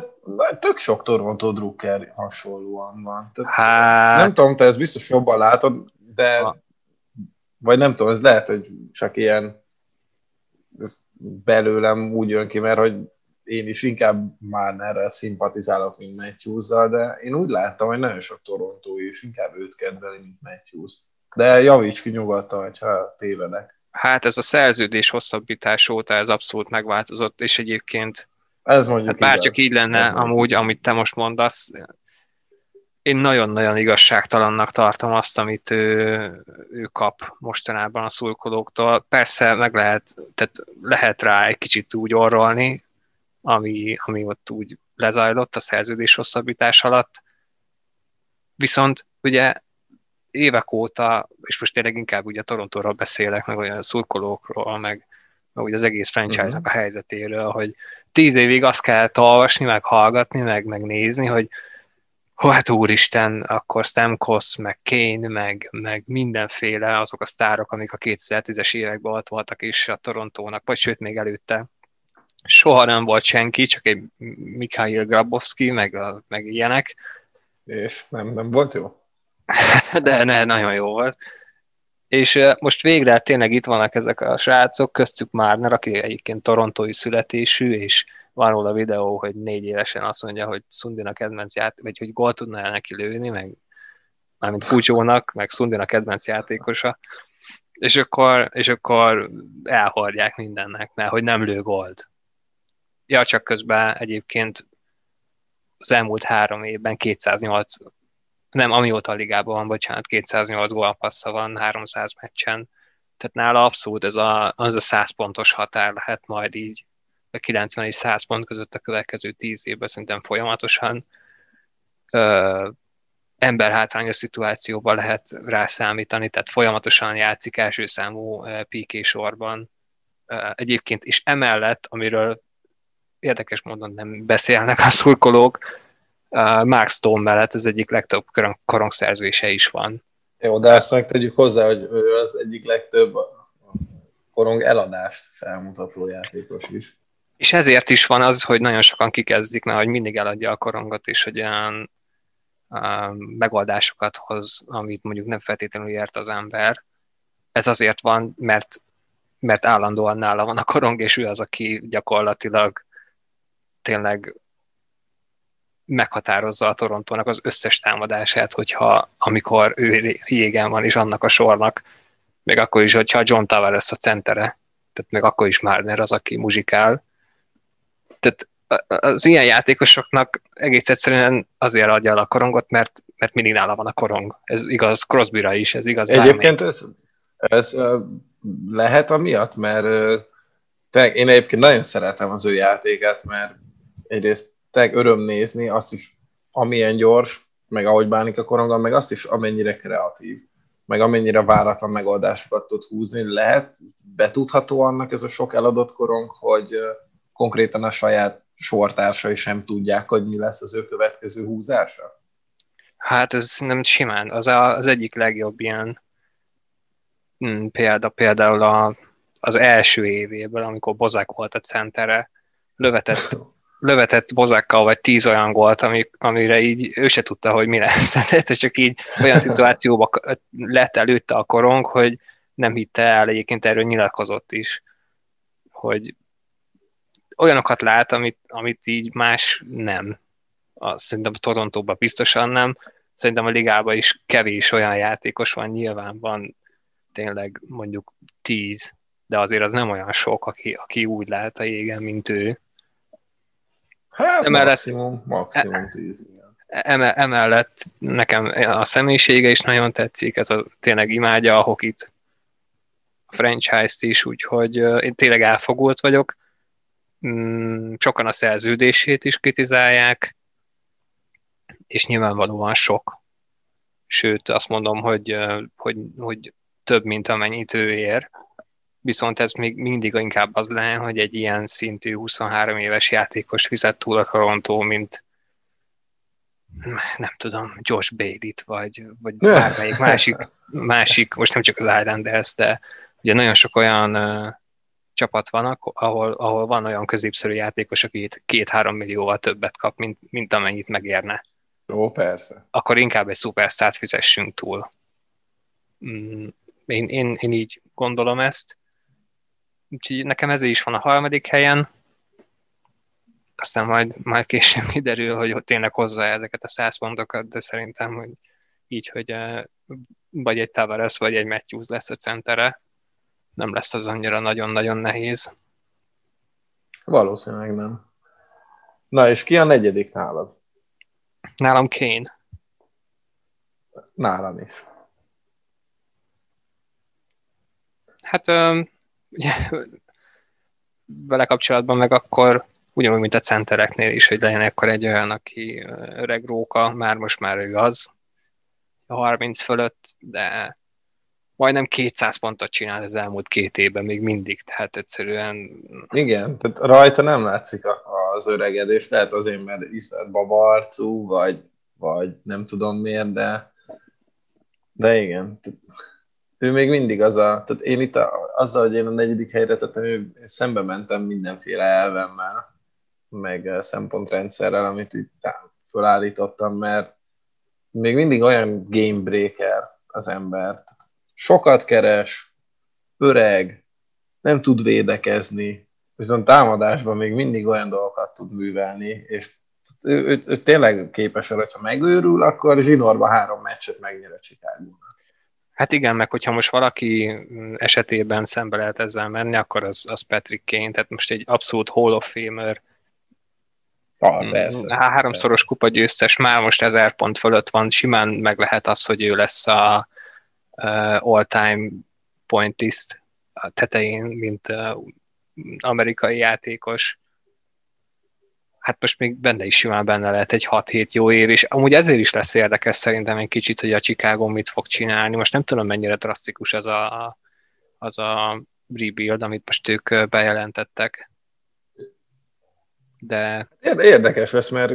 tök sok Toronto Drucker hasonlóan van. Tehát hát... Nem tudom, te ezt biztos jobban látod, de ha. vagy nem tudom, ez lehet, hogy csak ilyen ez belőlem úgy jön ki, mert hogy én is inkább már erre szimpatizálok, mint matthews de én úgy láttam, hogy nagyon sok Toronto is inkább őt kedveli, mint matthews De javíts ki nyugodtan, ha tévedek. Hát ez a szerződés hosszabbítás óta ez abszolút megváltozott, és egyébként ez mondjuk hát bár csak így lenne ez amúgy, mondjuk. amit te most mondasz, én nagyon-nagyon igazságtalannak tartom azt, amit ő, ő kap mostanában a szurkolóktól. Persze meg lehet, tehát lehet rá egy kicsit úgy orrolni, ami, ami ott úgy lezajlott a szerződés hosszabbítás alatt. Viszont ugye évek óta, és most tényleg inkább ugye a Torontóról beszélek, meg olyan szurkolókról, meg, meg ugye az egész franchise-nak uh-huh. a helyzetéről, hogy tíz évig azt kell olvasni, meg hallgatni, meg, meg nézni, hogy Hó, hát úristen, akkor Stamkos, meg Kane, meg, meg mindenféle azok a sztárok, amik a 2010-es években ott voltak is a Torontónak, vagy sőt még előtte. Soha nem volt senki, csak egy Mikhail Grabowski, meg, a, meg ilyenek. És nem, nem volt jó? De ne, nagyon jó volt. És most végre tényleg itt vannak ezek a srácok, köztük Márner, aki egyébként torontói születésű, és van róla videó, hogy négy évesen azt mondja, hogy Szundin a kedvenc ját, vagy hogy gól tudna el neki lőni, meg mármint Kucsónak, meg Szundinak kedvenc játékosa, és akkor, és akkor elhordják mindennek, mert hogy nem lő gold. Ja, csak közben egyébként az elmúlt három évben 208, nem, amióta a ligában van, bocsánat, 208 gólpassza van 300 meccsen, tehát nála abszolút ez a, az a 100 pontos határ lehet majd így a 90 és 100 pont között a következő 10 évben szerintem folyamatosan ö, emberhátrányos szituációban lehet rászámítani, tehát folyamatosan játszik első számú PK sorban. Egyébként, és emellett, amiről érdekes módon nem beszélnek a szurkolók, Mark Stone mellett az egyik legtöbb korongszerzése is van. Jó, de ezt meg tegyük hozzá, hogy ő az egyik legtöbb korong eladást felmutató játékos is. És ezért is van az, hogy nagyon sokan kikezdik, mert hogy mindig eladja a korongot, és hogy olyan uh, megoldásokat hoz, amit mondjuk nem feltétlenül ért az ember. Ez azért van, mert, mert állandóan nála van a korong, és ő az, aki gyakorlatilag tényleg meghatározza a Torontónak az összes támadását, hogyha amikor ő jégen van, és annak a sornak, még akkor is, hogyha John Tavares a centere, tehát még akkor is Marner az, aki muzsikál. Tehát az ilyen játékosoknak egész egyszerűen azért adja el a korongot, mert, mert mindig nála van a korong. Ez igaz Crosbyra is, ez igaz Egyébként ez, ez lehet amiatt, mert te, én egyébként nagyon szeretem az ő játékát, mert egyrészt tényleg öröm nézni, azt is amilyen gyors, meg ahogy bánik a koronggal, meg azt is amennyire kreatív, meg amennyire váratlan megoldásokat tud húzni. Lehet betudható annak ez a sok eladott korong, hogy konkrétan a saját sortársai sem tudják, hogy mi lesz az ő következő húzása? Hát ez nem simán. Az a, az egyik legjobb ilyen hmm, példa például a, az első évéből, amikor Bozák volt a centere, lövetett lövetett bozákkal vagy tíz olyan gólt, ami, amire így ő se tudta, hogy mi lesz. Tehát csak így olyan szituációba lett előtte a korong, hogy nem hitte el, egyébként erről nyilatkozott is, hogy olyanokat lát, amit, amit így más nem. Azt szerintem a Torontóban biztosan nem. Szerintem a ligában is kevés olyan játékos van, nyilván van tényleg mondjuk tíz, de azért az nem olyan sok, aki, aki úgy lát a jégen, mint ő. Hát emellett, maximum, maximum 10, Emellett nekem a személyisége is nagyon tetszik, ez a tényleg imádja a hokit, a franchise-t is, úgyhogy én tényleg elfogult vagyok. Mm, sokan a szerződését is kritizálják, és nyilvánvalóan sok. Sőt, azt mondom, hogy, hogy, hogy több, mint amennyit ő ér viszont ez még mindig inkább az lenne, hogy egy ilyen szintű 23 éves játékos fizet túl a Toronto, mint nem tudom, Josh Bailey-t, vagy, vagy bármelyik másik, másik, most nem csak az Islanders, de ugye nagyon sok olyan uh, csapat van, ahol, ahol van olyan középszerű játékos, aki két-három millióval többet kap, mint, mint amennyit megérne. Ó, persze. Akkor inkább egy szupersztárt fizessünk túl. Mm, én, én, én így gondolom ezt. Úgyhogy nekem ez is van a harmadik helyen. Aztán majd, majd később kiderül, hogy tényleg hozza ezeket a száz pontokat, de szerintem, hogy így, hogy eh, vagy egy Tavares, vagy egy Matthews lesz a centere, nem lesz az annyira nagyon-nagyon nehéz. Valószínűleg nem. Na, és ki a negyedik nálad? Nálam Kane. Nálam is. Hát ugye, vele kapcsolatban meg akkor ugyanúgy, mint a centereknél is, hogy legyen akkor egy olyan, aki öreg róka, már most már ő az, a 30 fölött, de majdnem 200 pontot csinál az elmúlt két évben még mindig, tehát egyszerűen... Igen, tehát rajta nem látszik az öregedés, lehet azért, mert iszett babarcú, vagy, vagy nem tudom miért, de de igen, ő még mindig az a, tehát én itt a, azzal, hogy én a negyedik helyre tettem, ő, szembe mentem mindenféle elvemmel, meg szempontrendszerrel, amit itt felállítottam, mert még mindig olyan game breaker az ember. Sokat keres, öreg, nem tud védekezni, viszont támadásban még mindig olyan dolgokat tud művelni, és ő, ő, ő tényleg képes arra, hogyha megőrül, akkor zsinórba három meccset megnyer a chicago Hát igen, meg hogyha most valaki esetében szembe lehet ezzel menni, akkor az, az Patrick Kane, tehát most egy abszolút Hall of Famer, ah, persze, háromszoros kupa győztes, már most ezer pont fölött van, simán meg lehet az, hogy ő lesz a uh, all-time pointist a tetején, mint uh, amerikai játékos hát most még benne is simán benne lehet egy 6-7 jó év, és amúgy ezért is lesz érdekes szerintem egy kicsit, hogy a Chicago mit fog csinálni. Most nem tudom, mennyire drasztikus az a, az a rebuild, amit most ők bejelentettek. De... Érdekes lesz, mert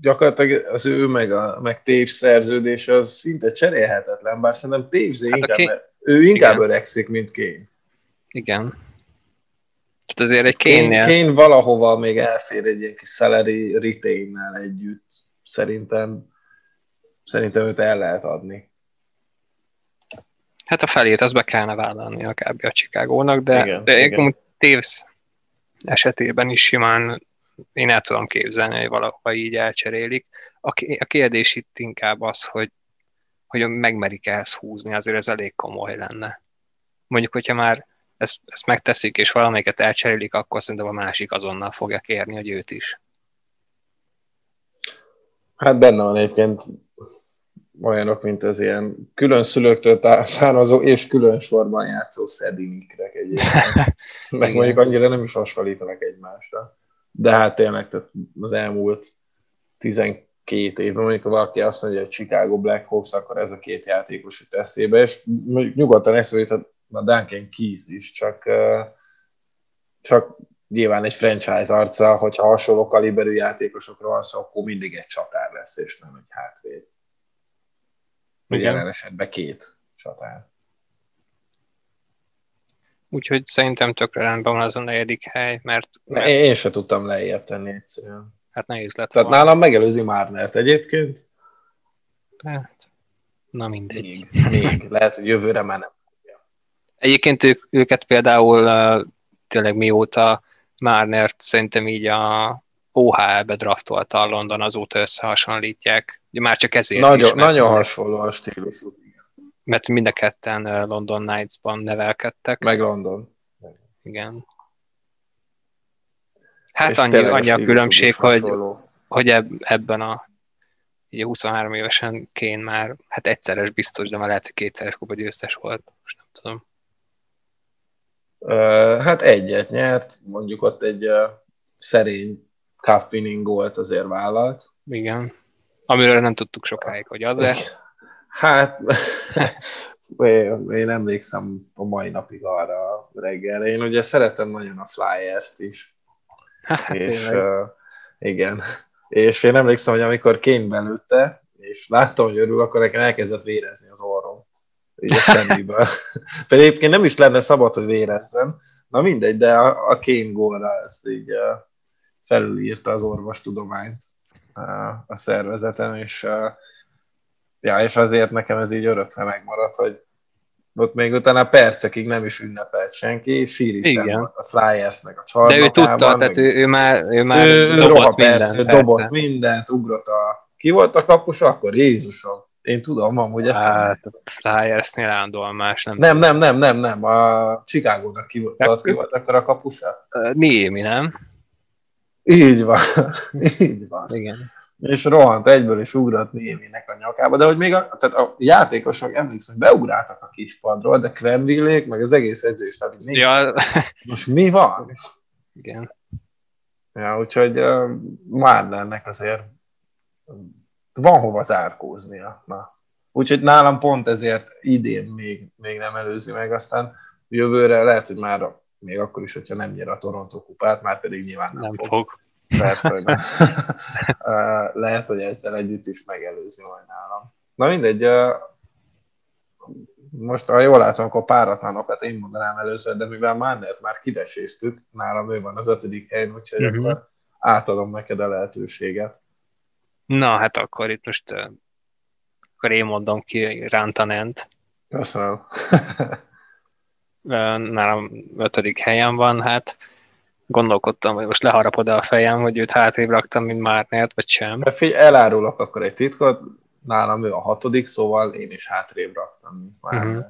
gyakorlatilag az ő meg, a, meg Tév szerződés az szinte cserélhetetlen, bár szerintem Tévzé hát inkább, Kane... ő inkább Igen. öregszik, mint Kane. Igen, tehát azért egy Kane-nél... Kane valahova még elfér egy ilyen kis salary retain együtt. Szerintem, szerintem őt el lehet adni. Hát a felét az be kellene vállalni a kb. a Chicago-nak, de, igen, de igen. Tévsz esetében is simán én el tudom képzelni, hogy valahova így elcserélik. A, a kérdés itt inkább az, hogy, hogy megmerik ehhez húzni, azért ez elég komoly lenne. Mondjuk, hogyha már ezt, ezt megteszik, és valamelyiket elcserélik, akkor szerintem a másik azonnal fogja kérni, hogy őt is. Hát benne van egyébként olyanok, mint az ilyen külön szülőktől származó és külön sorban játszó szedinikrek egyébként. Meg mondjuk annyira nem is hasonlítanak egymásra. De hát tényleg tehát az elmúlt 12 évben, mondjuk ha valaki azt mondja, hogy Chicago Blackhawks, akkor ez a két játékos jut eszébe, és nyugodtan eszébe a Duncan Keys is, csak, csak nyilván egy franchise arca, hogyha hasonló kaliberű játékosokról van szó, akkor mindig egy csatár lesz, és nem egy hátvéd. Ugye jelen esetben két csatár. Úgyhogy szerintem tökre rendben van az a negyedik hely, mert... mert... Én sem tudtam lejjebb tenni egyszerűen. Hát nehéz lett Tehát volna. nálam megelőzi Márnert egyébként. Hát, na mindegy. Még, még. Lehet, hogy jövőre már nem Egyébként ők, őket például uh, tényleg mióta Márnert szerintem így a OHL-be draftolta a London, azóta összehasonlítják. Már csak ezért nagyon, is. Nagyon hasonló a stílusuk. Mert mind a ketten London Knights-ban nevelkedtek. Meg London. Igen. Hát annyi, annyi a különbség, hogy, hogy ebb, ebben a ugye 23 évesen Kén már, hát egyszeres biztos, de már lehet, hogy kétszeres kupa győztes volt, most nem tudom. Hát egyet nyert, mondjuk ott egy szerény cup winning gólt azért vállalt. Igen. Amiről nem tudtuk sokáig, hogy az-e. Hát, én emlékszem a mai napig arra reggel. Én ugye szeretem nagyon a Flyers-t is. Hát, és uh, igen. És én emlékszem, hogy amikor Kane belőtte, és láttam, hogy örül, akkor nekem elkezdett vérezni az orrom így a semmiből. Pedig egyébként nem is lenne szabad, hogy vérezzen. Na mindegy, de a, a Kane gólra ezt így felülírta az orvostudományt a szervezeten, és, ja, és azért nekem ez így örökre megmaradt, hogy ott még utána percekig nem is ünnepelt senki, síri volt a Flyersnek a csarnokában. De ő tudta, tehát ő, ő már, ő már ő, dobott, roha, mindent, persze, ő dobott mindent, ugrott a... Ki volt a kapus akkor? Jézusom! Én tudom, amúgy ezt. Hát, a Flyersnél állandóan más, nem Nem, nem, nem, nem, nem. A Chicago-nak ki volt, ki volt akkor a kapusa? Némi, nem? Így van, így van. Igen. És rohant egyből is ugrott Néminek a nyakába, de hogy még a, tehát a játékosok emlékszem, hogy beugráltak a kispadról, de Quenvillék, meg az egész edzés, tehát ja. most mi van? Igen. Ja, úgyhogy uh, Márnernek azért van hova zárkóznia. Na. Úgyhogy nálam pont ezért idén még, még nem előzi meg, aztán jövőre lehet, hogy már még akkor is, hogyha nem nyer a Toronto kupát, már pedig nyilván nem, nem fog. fog. Persze, hogy nem. lehet, hogy ezzel együtt is megelőzi majd nálam. Na mindegy, most ha jól látom, akkor páratlanokat én mondanám először, de mivel Mannert már kiveséztük, nálam ő van az ötödik helyen, úgyhogy uh-huh. akkor átadom neked a lehetőséget. Na, hát akkor itt most akkor én mondom ki Rántanent. Köszönöm. Nálam ötödik helyen van, hát gondolkodtam, hogy most leharapod a fejem, hogy őt hátrébb raktam, mint Márnert, vagy sem. Figyelj, elárulok akkor egy titkot, nálam ő a hatodik, szóval én is hátrébb raktam, mint Márnert. Uh-huh.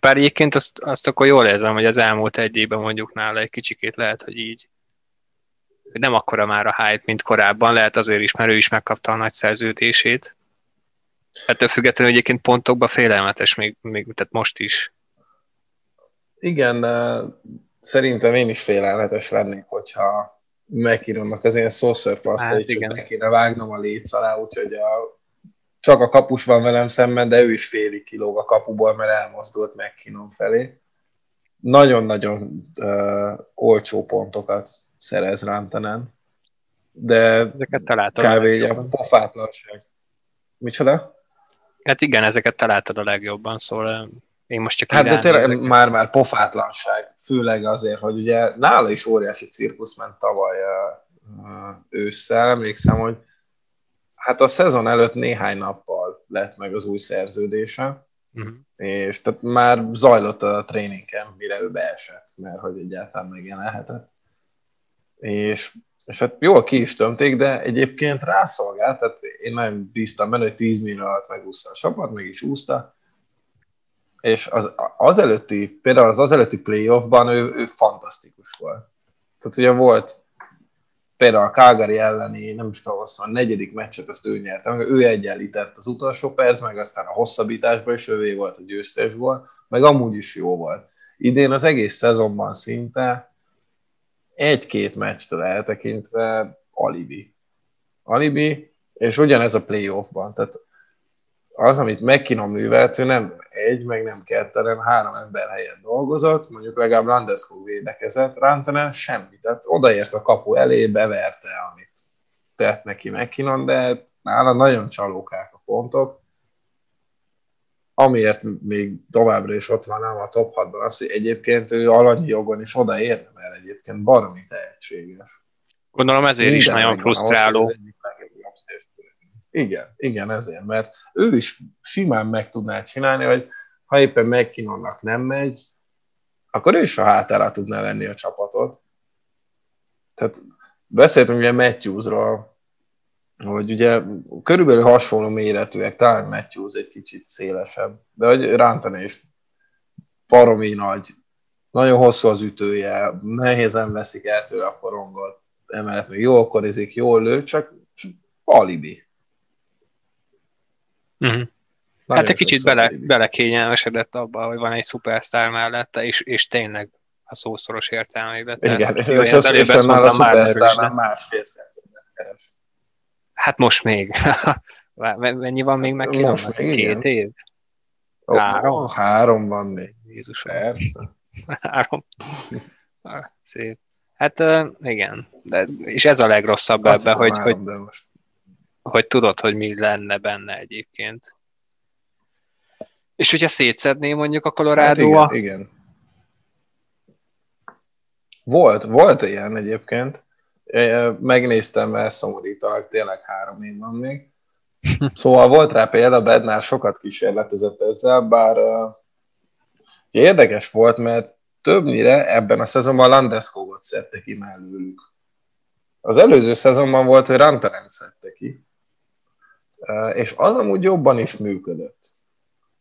Bár egyébként azt, azt akkor jól érzem, hogy az elmúlt egy évben mondjuk nála egy kicsikét lehet, hogy így nem akkora már a hype, mint korábban, lehet azért is, mert ő is megkapta a nagy szerződését. Ettől függetlenül egyébként pontokban félelmetes, még, még tehát most is. Igen, szerintem én is félelmetes lennék, hogyha megkíronnak az ilyen szószörpasszait, hát, csak meg kéne vágnom a léc alá, úgyhogy a, csak a kapus van velem szemben, de ő is félig kilóg a kapuból, mert elmozdult megkínom felé. Nagyon-nagyon uh, olcsó pontokat szerez Rantanen, de ezeket találtad kb. a pofátlanság. Micsoda? Hát igen, ezeket találtad a legjobban, szóval én most csak Hát de tényleg már-már pofátlanság, főleg azért, hogy ugye nála is óriási cirkusz ment tavaly uh, ősszel, emlékszem, hogy hát a szezon előtt néhány nappal lett meg az új szerződése, uh-huh. és tehát már zajlott a tréningen, mire ő beesett, mert hogy egyáltalán megjelenhetett. És, és hát jól ki is tömték, de egyébként rászolgált, tehát én nem bíztam benne, hogy 10 millió alatt megúszta a csapat, meg is úszta, és az, az előtti, például az az előtti playoffban ő, ő fantasztikus volt. Tehát ugye volt például a Calgary elleni, nem is tudom, a negyedik meccset azt ő nyerte, meg ő egyenlített az utolsó perc, meg aztán a hosszabbításban is ővé volt a győztes volt, meg amúgy is jó volt. Idén az egész szezonban szinte egy-két meccstől eltekintve alibi. Alibi, és ugyanez a playoffban. Tehát az, amit McKinnon művelt, ő nem egy, meg nem kettő, hanem három ember helyen dolgozott, mondjuk legalább Landeskog védekezett, Rantanen semmi, tehát odaért a kapu elé, beverte, amit tett neki McKinnon, de nála nagyon csalókák a pontok, amiért még továbbra is ott van a top 6-ban az, hogy egyébként ő alanyi jogon is odaérne, mert egyébként baromi tehetséges. Gondolom ezért Minden is nagyon frusztráló. Igen, igen, ezért, mert ő is simán meg tudná csinálni, hogy ha éppen McKinnonnak nem megy, akkor ő is a hátára tudná venni a csapatot. Tehát beszéltünk ugye Matthewsról, hogy ugye körülbelül hasonló méretűek, talán Matthews egy kicsit szélesebb, de hogy rántani is paromi nagy, nagyon hosszú az ütője, nehézen veszik el tőle a korongot, emellett még jól korizik, jól lő, csak, csak alibi. Uh-huh. Hát egy kicsit bele, belekényelmesedett abba, hogy van egy szupersztár mellette, és, és tényleg a szószoros értelmében. Igen, és, és, az, és annál a szupersztárnál másfélszer keres. Hát most még. Mennyi van még meg? Most még, Két év? Három? Oh, három van még. Jézus, persze. három. Szép. Hát igen, de, és ez a legrosszabb ebben, hogy, hogy, most hogy tudod, hogy mi lenne benne egyébként. És hogyha szétszedné mondjuk a colorado hát igen, igen. Volt, volt ilyen egyébként. Megnéztem, mert szomorítalak, tényleg három év van még. Szóval volt rá példa, Bednár sokat kísérletezett ezzel, bár uh, érdekes volt, mert többnyire ebben a szezonban Landeskógot szedte ki mellőlük. Az előző szezonban volt, hogy Rantanen szedte ki, és az amúgy jobban is működött.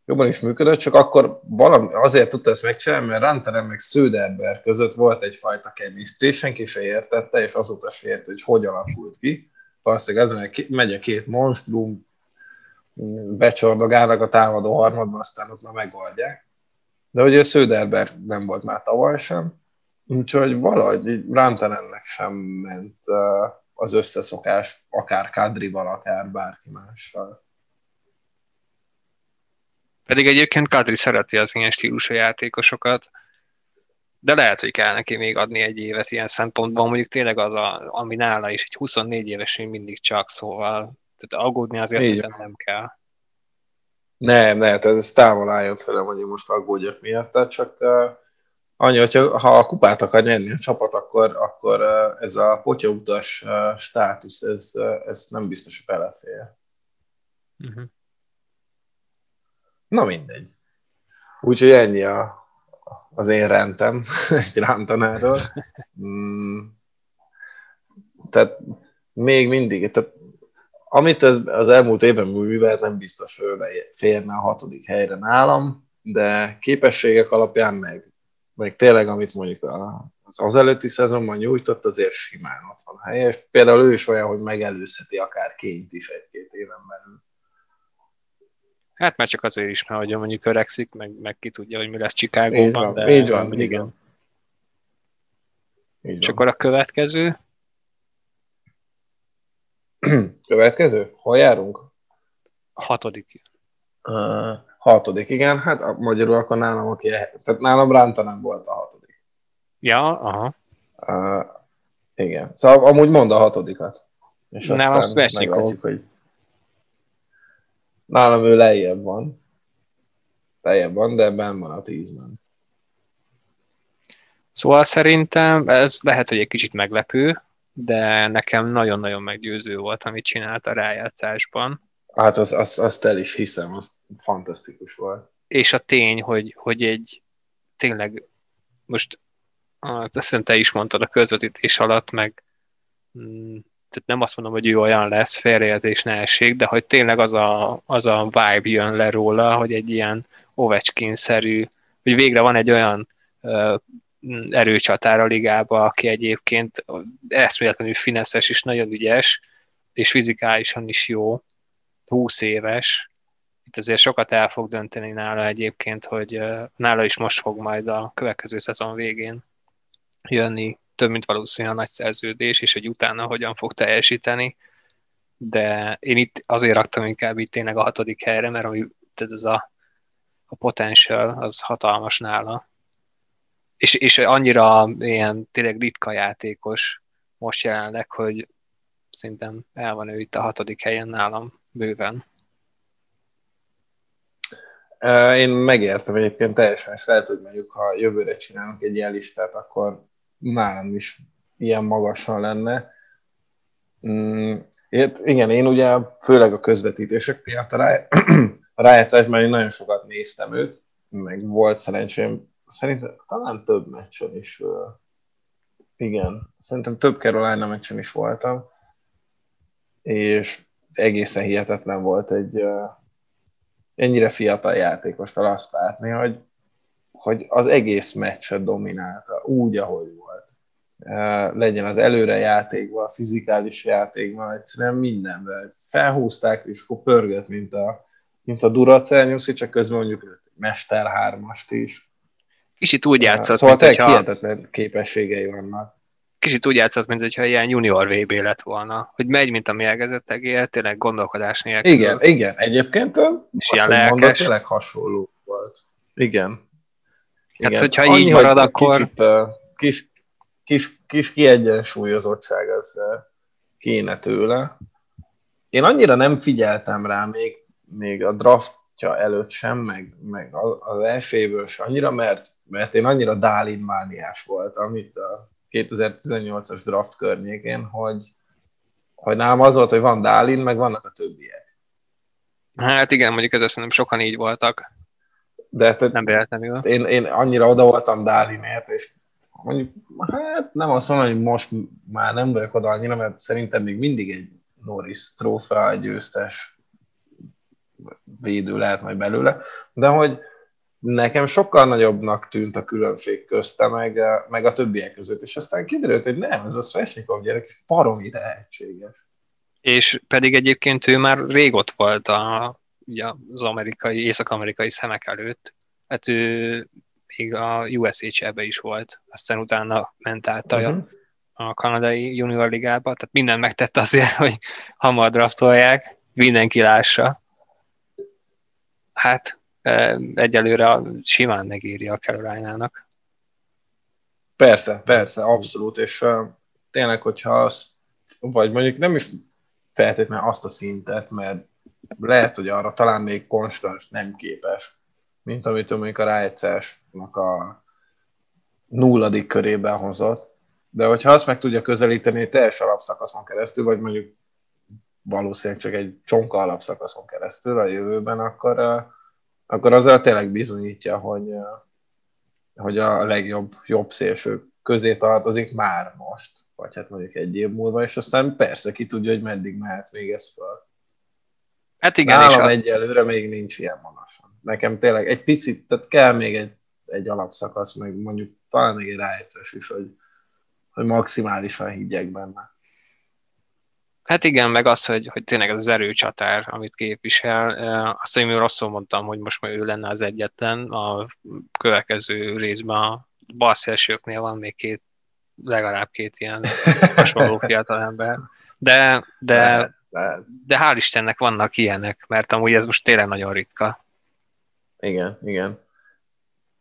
Jobban is működött, csak akkor valami, azért tudta ezt megcsinálni, mert Rantanen meg Söderberg között volt egyfajta chemistry, senki se értette, és azóta se érte, hogy hogy alakult ki. Valószínűleg ez mert megy a két monstrum, becsordogálnak a támadó harmadban, aztán ott már megoldják. De ugye Söderberg nem volt már tavaly sem, úgyhogy valahogy Rantanennek sem ment az összeszokás, akár Kadrival, akár bárki mással. Pedig egyébként Kadri szereti az ilyen stílusú játékosokat, de lehet, hogy kell neki még adni egy évet ilyen szempontból, mondjuk tényleg az, a, ami nála is, egy 24 éves még mindig csak, szóval tehát aggódni azért szerintem nem kell. Nem, nem, tehát ez távol álljon tőlem, hogy én most aggódjak miatt, csak uh, annyi, hogyha ha a kupát akar nyerni a csapat, akkor, akkor ez a potyautas státusz, ez, ez nem biztos, hogy belefér. Uh-huh. Na mindegy. Úgyhogy ennyi a, az én rendem egy rántanáról. Mm, tehát még mindig, tehát amit az, az elmúlt évben művelt, nem biztos férne a hatodik helyre nálam, de képességek alapján meg, meg tényleg, amit mondjuk az, az előtti szezonban nyújtott, azért simán ott van helye, és például ő is olyan, hogy megelőzheti akár ként is egy-két éven belül. Hát már csak azért is, mert hogy mondjuk öregszik, meg, meg ki tudja, hogy mi lesz Csikágóban. Így van, de, így van, igen. Így És van. akkor a következő? Következő? Hol járunk? A hatodik. Uh, hatodik, igen. Hát a, magyarul akkor nálam, aki, tehát nálam Ránta nem volt a hatodik. Ja, aha. Uh, igen. Szóval amúgy mond a hatodikat. És nálam aztán meglátjuk, hogy nálam ő lejjebb van. Lejjebb van, de benn van a tízben. Szóval szerintem ez lehet, hogy egy kicsit meglepő, de nekem nagyon-nagyon meggyőző volt, amit csinált a rájátszásban. Hát azt az, az el is hiszem, az fantasztikus volt. És a tény, hogy, hogy egy tényleg most azt hiszem te is mondtad a közvetítés alatt, meg mm, tehát nem azt mondom, hogy ő olyan lesz, félreértés ne essék, de hogy tényleg az a, az a vibe jön le róla, hogy egy ilyen Ovechkin-szerű, hogy végre van egy olyan uh, erőcsatár a ligába, aki egyébként eszméletlenül fineszes és nagyon ügyes, és fizikálisan is jó, 20 éves. Itt azért sokat el fog dönteni nála egyébként, hogy nála is most fog majd a következő szezon végén jönni több mint valószínűleg a nagy szerződés, és hogy utána hogyan fog teljesíteni. De én itt azért raktam inkább itt tényleg a hatodik helyre, mert ami, tehát ez a, a potential az hatalmas nála és, és annyira ilyen tényleg ritka játékos most jelenleg, hogy szerintem el van ő itt a hatodik helyen nálam bőven. Én megértem egyébként teljesen, és lehet, hogy mondjuk, ha jövőre csinálunk egy ilyen listát, akkor nálam is ilyen magasan lenne. Mm, igen, én ugye főleg a közvetítések miatt a, ráj- a rájátszásban én nagyon sokat néztem őt, meg volt szerencsém szerintem talán több meccsen is. Igen, szerintem több Carolina meccsen is voltam, és egészen hihetetlen volt egy ennyire fiatal játékostól azt látni, hogy, hogy az egész meccset dominálta, úgy, ahogy volt. Legyen az előre játékban, a fizikális játékban, egyszerűen mindenben. Felhúzták, és akkor pörgött, mint a, mint a Duracell csak közben mondjuk Mester hármast is Kicsit úgy játszott, szóval mint hogyha... hihetetlen képességei vannak. Kicsit úgy játszott, mint hogyha ilyen junior VB lett volna, hogy megy, mint a mérgezett egér, tényleg gondolkodás nélkül. Igen, igen, egyébként és azt ilyen mondod, tényleg hasonló volt. Igen. Hát, igen. hogyha Annyi, így marad, akkor... Kicsit, kis, kis, kis kiegyensúlyozottság az kéne tőle. Én annyira nem figyeltem rá még, még a draft előtt sem, meg, meg az első évből sem annyira, mert mert én annyira Dálin mániás voltam itt a 2018-as draft környékén, hogy, hogy nálam az volt, hogy van Dálin, meg vannak a többiek. Hát igen, mondjuk ez szerintem sokan így voltak. De tehát, nem véletlenül. Én, én annyira oda voltam Dálinért, és mondjuk, hát nem azt mondom, hogy most már nem vagyok oda annyira, mert szerintem még mindig egy Norris trófea győztes védő lehet majd belőle, de hogy nekem sokkal nagyobbnak tűnt a különbség közte, meg, meg a többiek között, és aztán kiderült, hogy nem, ez a Svesnikov gyerek, és paromi tehetséges. És pedig egyébként ő már rég ott volt a, ugye az amerikai, észak-amerikai szemek előtt. Hát ő még a USHL-be is volt, aztán utána ment át a, uh-huh. a kanadai junior ligába, tehát minden megtette azért, hogy hamar draftolják, mindenki lássa. Hát egyelőre simán megírja a Carolina-nak. Persze, persze, abszolút, és uh, tényleg, hogyha azt, vagy mondjuk nem is feltétlenül azt a szintet, mert lehet, hogy arra talán még konstans nem képes, mint amit mondjuk a rájegyszersnak a nulladik körében hozott. De hogyha azt meg tudja közelíteni egy teljes alapszakaszon keresztül, vagy mondjuk valószínűleg csak egy csonka alapszakaszon keresztül a jövőben, akkor akkor azzal tényleg bizonyítja, hogy, hogy a legjobb jobb szélső közé tartozik már most, vagy hát mondjuk egy év múlva, és aztán persze ki tudja, hogy meddig mehet még ez fel. Hát igen, Nálam és a, egyelőre még nincs ilyen magasan. Nekem tényleg egy picit, tehát kell még egy, egy alapszakasz, meg mondjuk talán még egy rájegyszeres is, hogy, hogy maximálisan higgyek benne. hát igen, meg az, hogy, hogy tényleg ez az erőcsatár, amit képvisel. Eh, Azt, mi rosszul mondtam, hogy most már ő lenne az egyetlen. A következő részben a balszélsőknél van még két, legalább két ilyen hasonló fiatalember. De, de, Lehet, lehet. de hál' Istennek vannak ilyenek, mert amúgy ez most tényleg nagyon ritka. Igen, igen.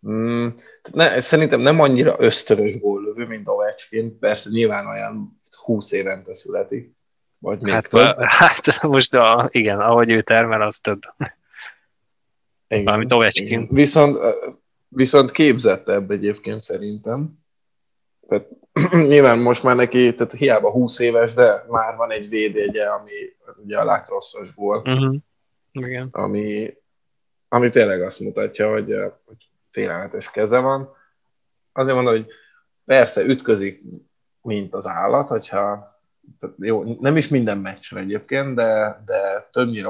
Mm, ne, szerintem nem annyira ösztönös góllövő, mint Ovechkin. Persze nyilván olyan 20 évente születik. Vagy még Hát, több. hát most a, igen, ahogy ő termel, az több. Igen, valamint Ovechkin. igen. Viszont, viszont képzettebb egyébként szerintem. Tehát nyilván most már neki, tehát hiába 20 éves, de már van egy védjegye, ami hát ugye a lacrosse volt, Uh-huh. Igen. ami, ami tényleg azt mutatja, hogy, hogy félelmetes keze van. Azért mondom, hogy persze ütközik, mint az állat, hogyha jó, nem is minden meccsen egyébként, de, de többnyire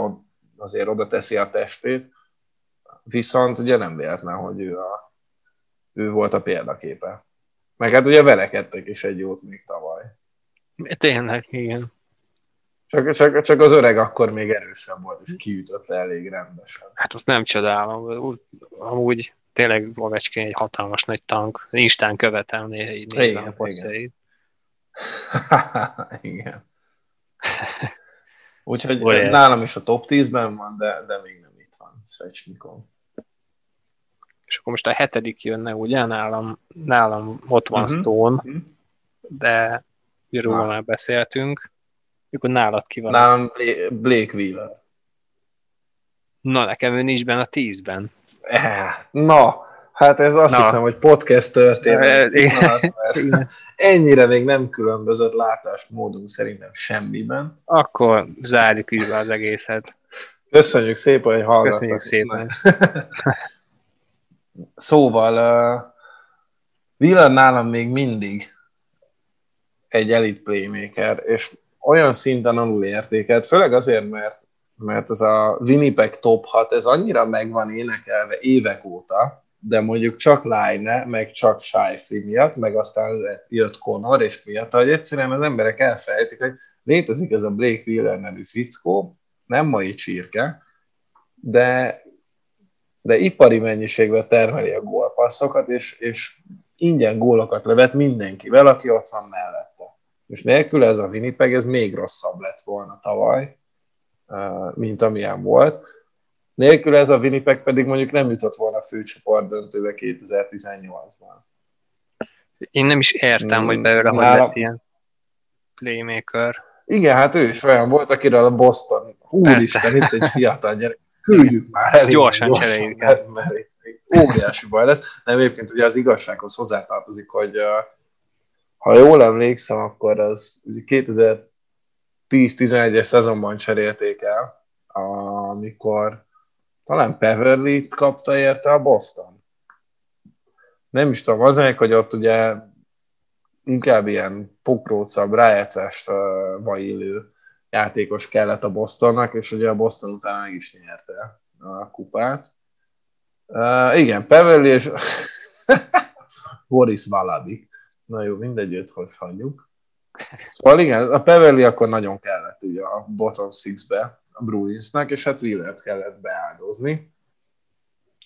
azért oda teszi a testét, viszont ugye nem véletlen, hogy ő, a, ő volt a példaképe. Meg hát ugye verekedtek is egy jót még tavaly. Tényleg, igen. Csak, csak, csak az öreg akkor még erősebb volt, és kiütötte elég rendesen. Hát most nem csodálom. Úgy- Amúgy tényleg Ovechkin egy hatalmas nagy tank. Instán követelné, így nézem Igen, a pocait. Igen. Úgyhogy Olyan. nálam is a top 10-ben van, de, de még nem itt van Svechnikov. És akkor most a hetedik jönne, ugye? Nálam, nálam ott van uh-huh. Stone, Mhm. de ugye róla már beszéltünk. Akkor nálad ki van? Nálam Bla- Blake Wheeler. Na, nekem ő nincs benne a tízben. Eh, Na, hát ez azt Na. hiszem, hogy podcast történet. Eh, mert Ennyire még nem különbözött látásmódunk szerintem semmiben. Akkor zárjuk is be az egészet. Köszönjük szépen, hogy hallgattak. Köszönjük szépen. Szóval uh, Wheeler nálam még mindig egy elite playmaker, és olyan szinten alul értékelt, főleg azért, mert, mert ez a Winnipeg top 6, ez annyira meg van énekelve évek óta, de mondjuk csak Line, meg csak Shifley miatt, meg aztán jött Connor, és miatt, hogy egyszerűen az emberek elfelejtik, hogy létezik ez a Blake Wheeler nevű fickó, nem mai csirke, de de ipari mennyiségben termeli a gólpasszokat, és, és ingyen gólokat lövet mindenkivel, aki ott van mellette. És nélkül ez a Winnipeg, ez még rosszabb lett volna tavaly, mint amilyen volt. Nélkül ez a Winnipeg pedig mondjuk nem jutott volna a főcsoport döntőbe 2018-ban. Én nem is értem, hogy belőle hogy lett ilyen playmaker. Igen, hát ő is olyan volt, akiről a Boston, húristen, itt egy fiatal gyerek, küldjük már el. Gyorsan el. mert, mert itt óriási baj lesz. Nem, egyébként ugye az igazsághoz hozzátartozik, hogy uh, ha jól emlékszem, akkor az ugye 2010-11-es szezonban cserélték el, amikor talán Peverly-t kapta érte a Boston. Nem is tudom, az hogy ott ugye inkább ilyen pokrócabb, rájátszást uh, illő játékos kellett a Bostonnak, és ugye a Boston utána meg is nyerte a kupát. Uh, igen, Peverly és Boris Valadik. Na jó, mindegy, őt hogy hagyjuk. Szóval igen, a Peverly akkor nagyon kellett ugye a bottom six-be a Bruinsnak, és hát Wheeler kellett beáldozni.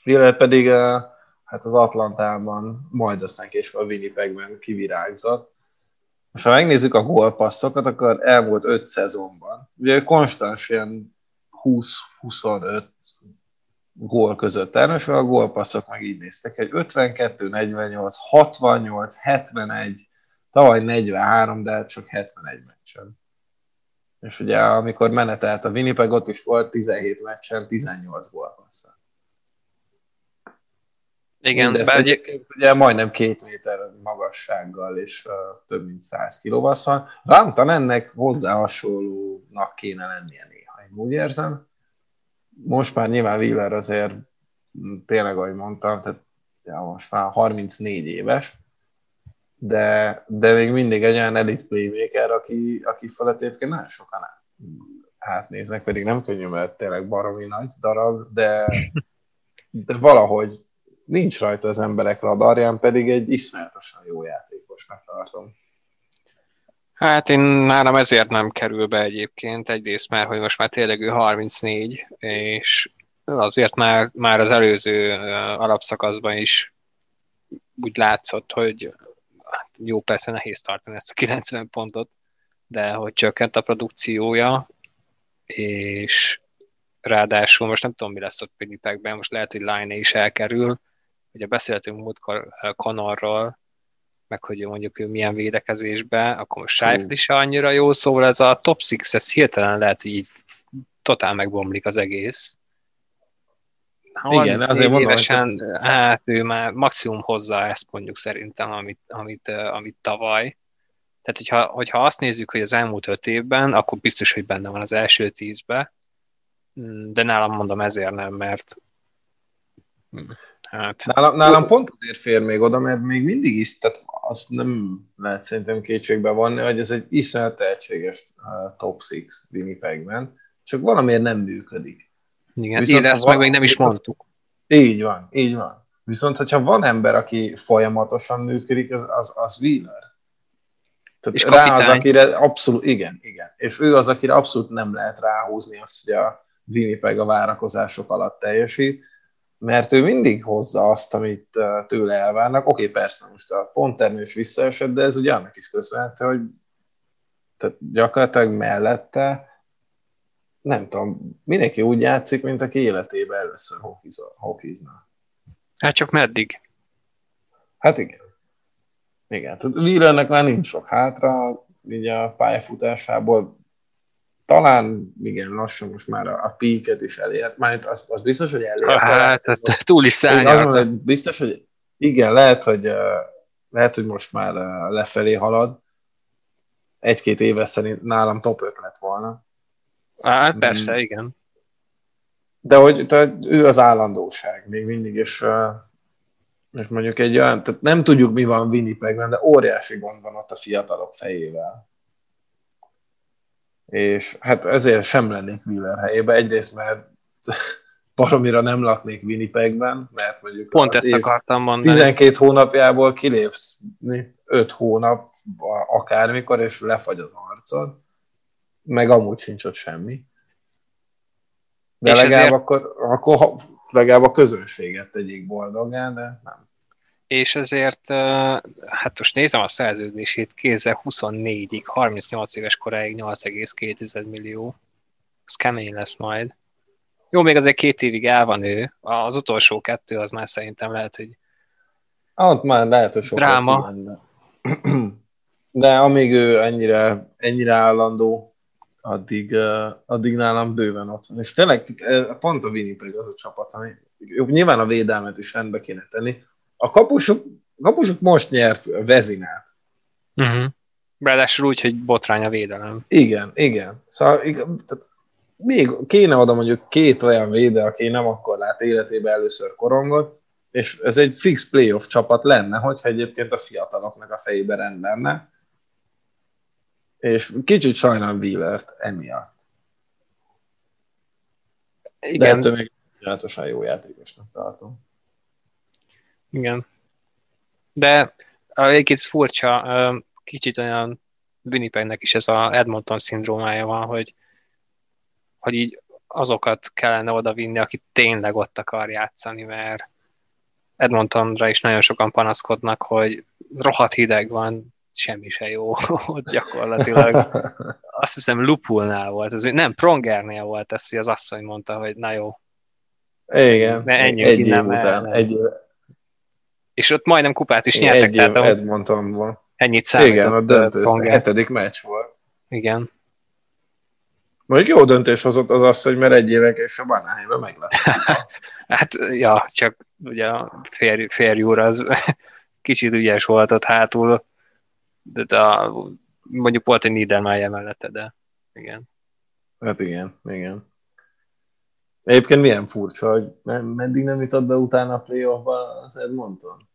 Wheeler pedig uh, hát az Atlantában, majd aztán később a Winnipegben kivirágzott. És ha megnézzük a gólpasszokat, akkor elmúlt öt szezonban. Ugye konstans ilyen 20-25 gól között elnösül, a gólpasszok meg így néztek, hogy 52, 48, 68, 71, tavaly 43, de hát csak 71 meccsen. És ugye amikor menetelt a Winnipeg, ott is volt 17 meccsen, 18 gólpassza. Igen, Mindezt bár egy, egyébként ugye majdnem két méter magassággal és uh, több mint 100 kilóvassz van. Rantan ennek hozzá hasonlónak kéne lennie néha, én úgy érzem. Most már nyilván Wheeler azért tényleg, ahogy mondtam, tehát ja, most már 34 éves, de, de még mindig egy olyan elit playmaker, aki, aki felett egyébként nagyon sokan átnéznek, pedig nem könnyű, mert tényleg baromi nagy darab, de, de valahogy nincs rajta az emberek radarján, pedig egy iszonyatosan jó játékosnak tartom. Hát én nálam ezért nem kerül be egyébként, egyrészt már, hogy most már tényleg ő 34, és azért már, már az előző alapszakaszban is úgy látszott, hogy hát jó, persze nehéz tartani ezt a 90 pontot, de hogy csökkent a produkciója, és ráadásul most nem tudom, mi lesz ott Winnipegben, most lehet, hogy Line is elkerül, ugye beszéltünk múltkor Connorról, meg hogy mondjuk ő milyen védekezésbe, akkor most Scheifel is annyira jó, szóval ez a top 6, ez hirtelen lehet, hogy így totál megbomlik az egész. Ha Igen, azért mondom, évesen, hogy... Hát ő már maximum hozza ezt mondjuk szerintem, amit, amit, amit tavaly. Tehát, hogyha, hogyha azt nézzük, hogy az elmúlt öt évben, akkor biztos, hogy benne van az első tízbe, de nálam mondom ezért nem, mert Hát. Nálam, nálam pont azért fér még oda, mert még mindig is, tehát azt nem lehet szerintem kétségbe vonni, hogy ez egy iszonyat tehetséges uh, top 6 Winnipegben, csak valamiért nem működik. Igen, Viszont, van, meg még nem is mondtuk. Így van, így van. Viszont, hogyha van ember, aki folyamatosan működik, az, az, az Wheeler. Tehát és rá az, akire abszolút, igen, igen. És ő az, akire abszolút nem lehet ráhúzni azt, hogy a Winnipeg a várakozások alatt teljesít, mert ő mindig hozza azt, amit tőle elvárnak. Oké, persze most a ponttermés visszaesett, de ez ugye annak is köszönhető, hogy tehát gyakorlatilag mellette nem tudom, mindenki úgy játszik, mint aki életében először hokizna. Hát csak meddig? Hát igen. Igen, tehát Wheelernek már nincs sok hátra, így a pályafutásából talán igen, lassan most már a, a peaket is elért, már az, az biztos, hogy elért. Hát, ez túl is szállja. biztos, hogy igen, lehet, hogy lehet, hogy most már lefelé halad. Egy-két éve szerint nálam top 5 lett volna. Hát persze, hmm. igen. De hogy tehát ő az állandóság még mindig, és, és mondjuk egy olyan, tehát nem tudjuk, mi van Winnipegben, de óriási gond van ott a fiatalok fejével és hát ezért sem lennék Wheeler helyébe. Egyrészt, mert baromira nem laknék Winnipegben, mert mondjuk Pont ezt akartam mondani. 12 hónapjából kilépsz 5 hónap akármikor, és lefagy az arcod, meg amúgy sincs ott semmi. De és legalább ezért... akkor, akkor legalább a közönséget tegyék boldogá, de nem és ezért, hát most nézem a szerződését, kézzel 24-ig, 38 éves koráig 8,2 millió. Ez kemény lesz majd. Jó, még azért két évig el van ő. Az utolsó kettő az már szerintem lehet, hogy ott már lehet, hogy sok dráma. de... de amíg ő ennyire, ennyire állandó, addig, addig nálam bőven ott van. És tényleg pont a Winnipeg az a csapat, ami nyilván a védelmet is rendbe kéne tenni, a kapusok, a kapusok most nyert Vezinát. Uh-huh. Ráadásul úgy, hogy botrány a védelem. Igen, igen. Szóval igen, tehát még kéne oda mondjuk két olyan véde, aki nem akkor lát életében először korongot, és ez egy fix playoff csapat lenne, hogyha egyébként a fiataloknak a fejébe rend lenne. És kicsit sajnálom Wheelert emiatt. Igen. De ettől még jó játékosnak tartom. Igen. De egy kicsit furcsa, kicsit olyan Winnipegnek is ez a Edmonton szindrómája van, hogy, hogy így azokat kellene odavinni, akik tényleg ott akar játszani, mert Edmontonra is nagyon sokan panaszkodnak, hogy rohadt hideg van, semmi se jó ott gyakorlatilag. Azt hiszem Lupulnál volt, ez, nem, Prongernél volt ez, hogy az asszony mondta, hogy na jó. Igen, egy év után, egy, és ott majdnem kupát is nyertek. Egy év Edmontonban. Ennyit számított. Igen, a döntő, a hetedik meccs volt. Igen. Mondjuk jó döntés hozott az az, hogy mert egy évek és a Banányban meglett. hát, ja, csak ugye a férjúr az kicsit ügyes volt ott hátul, de a, mondjuk volt egy Niedermayer mellette, de igen. Hát igen, igen. Egyébként milyen furcsa, hogy meddig nem jutott be utána a playoffba az Edmonton?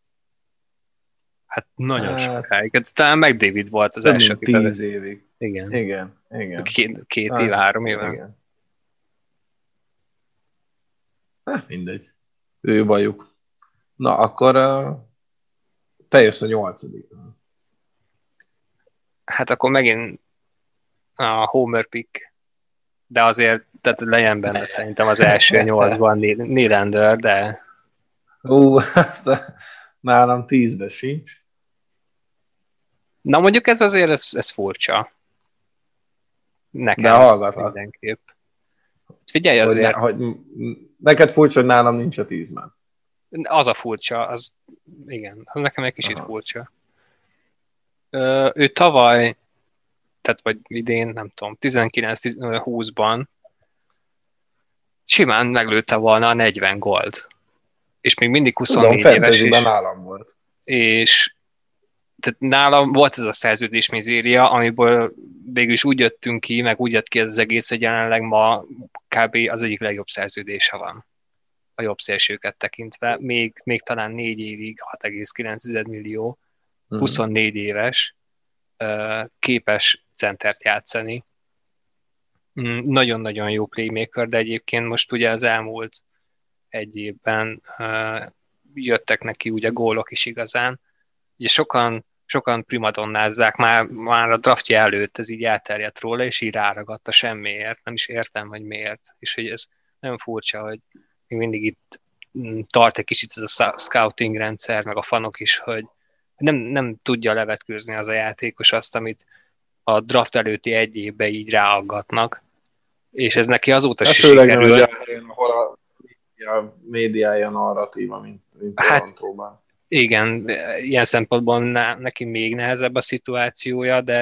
Hát nagyon Hát- sokáig. Talán meg David volt az első, tíz bevezet- évig. Igen. Igen, igen. Két, két Hát, év, három éve. Igen. Hát mindegy. Ő bajuk. Na, akkor uh, te jössz a nyolcadik. Hát akkor megint a Homer pick, de azért tehát legyen benne szerintem az első nyolcban Nyl- Nylander, de Ú, hát nálam tízbe sincs. na mondjuk ez azért ez, ez furcsa. Nekem De hallgatlak. mindenképp. Figyelj Hogy, ne, azért, hogy neked furcsa, hogy nálam nincs a tízben. az a furcsa, az igen, nekem egy kicsit Aha. furcsa. Ö, ő tavaly, tehát vagy idén, nem tudom, 19-20-ban simán meglőtte volna a 40 gold. És még mindig Tudom, 24 éves. fantasyben És, nálam volt. és tehát nálam volt ez a szerződés mizéria, amiből végül is úgy jöttünk ki, meg úgy jött ki ez az egész, hogy jelenleg ma kb. az egyik legjobb szerződése van a jobb szélsőket tekintve, még, még talán négy évig 6,9 millió, Mhm. 24 éves, ö, képes centert játszani. Mm, Nagyon-nagyon jó playmaker, de egyébként most ugye az elmúlt egy évben ö, jöttek neki ugye gólok is igazán. Ugye sokan, sokan primadonnázzák, már, már a draftja előtt ez így elterjedt róla, és így ráragadt semmiért. Nem is értem, hogy miért. És hogy ez nagyon furcsa, hogy még mindig itt mm, tart egy kicsit ez a sc- scouting rendszer, meg a fanok is, hogy nem, nem tudja levetkőzni az a játékos azt, amit a draft előtti egy évben így ráaggatnak, és ez neki azóta Hát se főleg nem egy sikerül. helyen, ahol a média, médiája narratíva, mint, mint Hát- Torontóban. Igen, ilyen szempontból neki még nehezebb a szituációja, de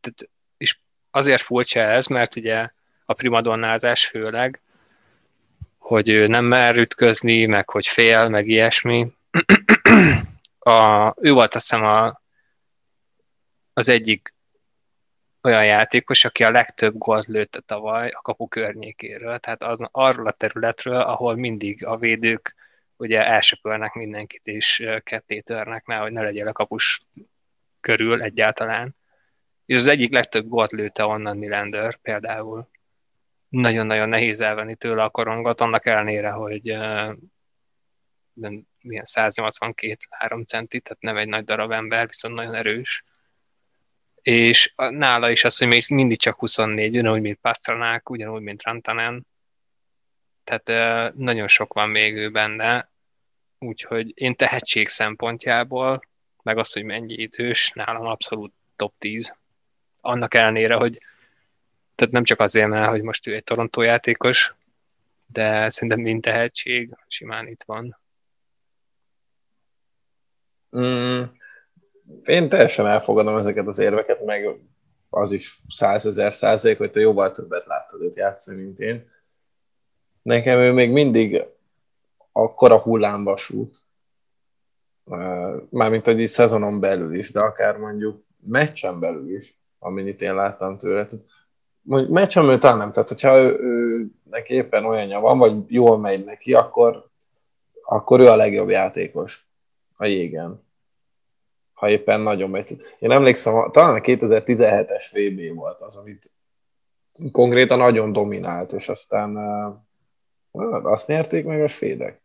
tehát, és azért furcsa ez, mert ugye a primadonnázás főleg, hogy ő nem mer ütközni, meg hogy fél, meg ilyesmi. A, ő volt azt hiszem a, az egyik olyan játékos, aki a legtöbb gólt lőtte tavaly a kapu környékéről, tehát az, arról a területről, ahol mindig a védők ugye elsöpörnek mindenkit, és ketté törnek, nehogy ne legyen a kapus körül egyáltalán. És az egyik legtöbb gólt lőtte onnan Nylander például. Nagyon-nagyon nehéz elvenni tőle a korongot, annak ellenére, hogy nem, milyen 182-3 centi, tehát nem egy nagy darab ember, viszont nagyon erős. És nála is az, hogy még mindig csak 24, ugyanúgy, mint Pastranák, ugyanúgy, mint Rantanen. Tehát nagyon sok van még ő benne, úgyhogy én tehetség szempontjából, meg az, hogy mennyi idős, nálam abszolút top 10. Annak ellenére, hogy tehát nem csak azért, mert hogy most ő egy Toronto játékos, de szerintem mind tehetség simán itt van. Mm, én teljesen elfogadom ezeket az érveket, meg az is százezer százalék, hogy te jóval többet láttad őt játszani, mint én. Nekem ő még mindig akkora hullámvasút, mármint így szezonon belül is, de akár mondjuk meccsen belül is, amit én láttam tőle. Mondjuk meccsen belül talán nem, tehát hogyha ő, ő neki éppen olyanja van, vagy jól megy neki, akkor, akkor ő a legjobb játékos a jégen ha éppen nagyon megy. Én emlékszem, talán a 2017-es VB volt az, amit konkrétan nagyon dominált, és aztán uh, azt nyerték meg a svédek.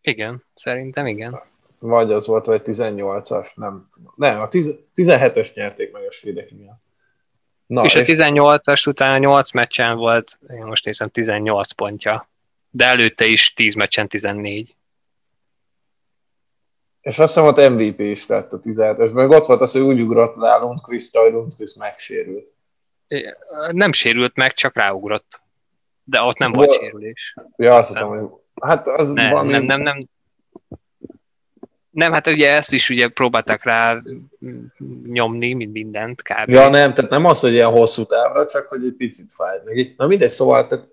Igen, szerintem igen. Vagy az volt, vagy 18-as, nem tudom. Nem, a 17-es nyerték meg a svédek, igen. Na, és, és a 18-as utána 8 meccsen volt, én most nézem 18 pontja, de előtte is 10 meccsen 14. És azt hiszem, ott MVP is lett a 17-es. Meg ott volt az, hogy úgy ugrott rá Lundqvist, hogy Lundqvist megsérült. Nem sérült meg, csak ráugrott. De ott nem Bo- volt sérülés. Ja, azt hiszem, hogy hát az nem, van... Nem, nem, nem. Nem, hát ugye ezt is ugye próbálták rá nyomni, mint mindent kb. Ja, nem, tehát nem az, hogy ilyen hosszú távra, csak hogy egy picit fájt neki. Na mindegy, szóval, tehát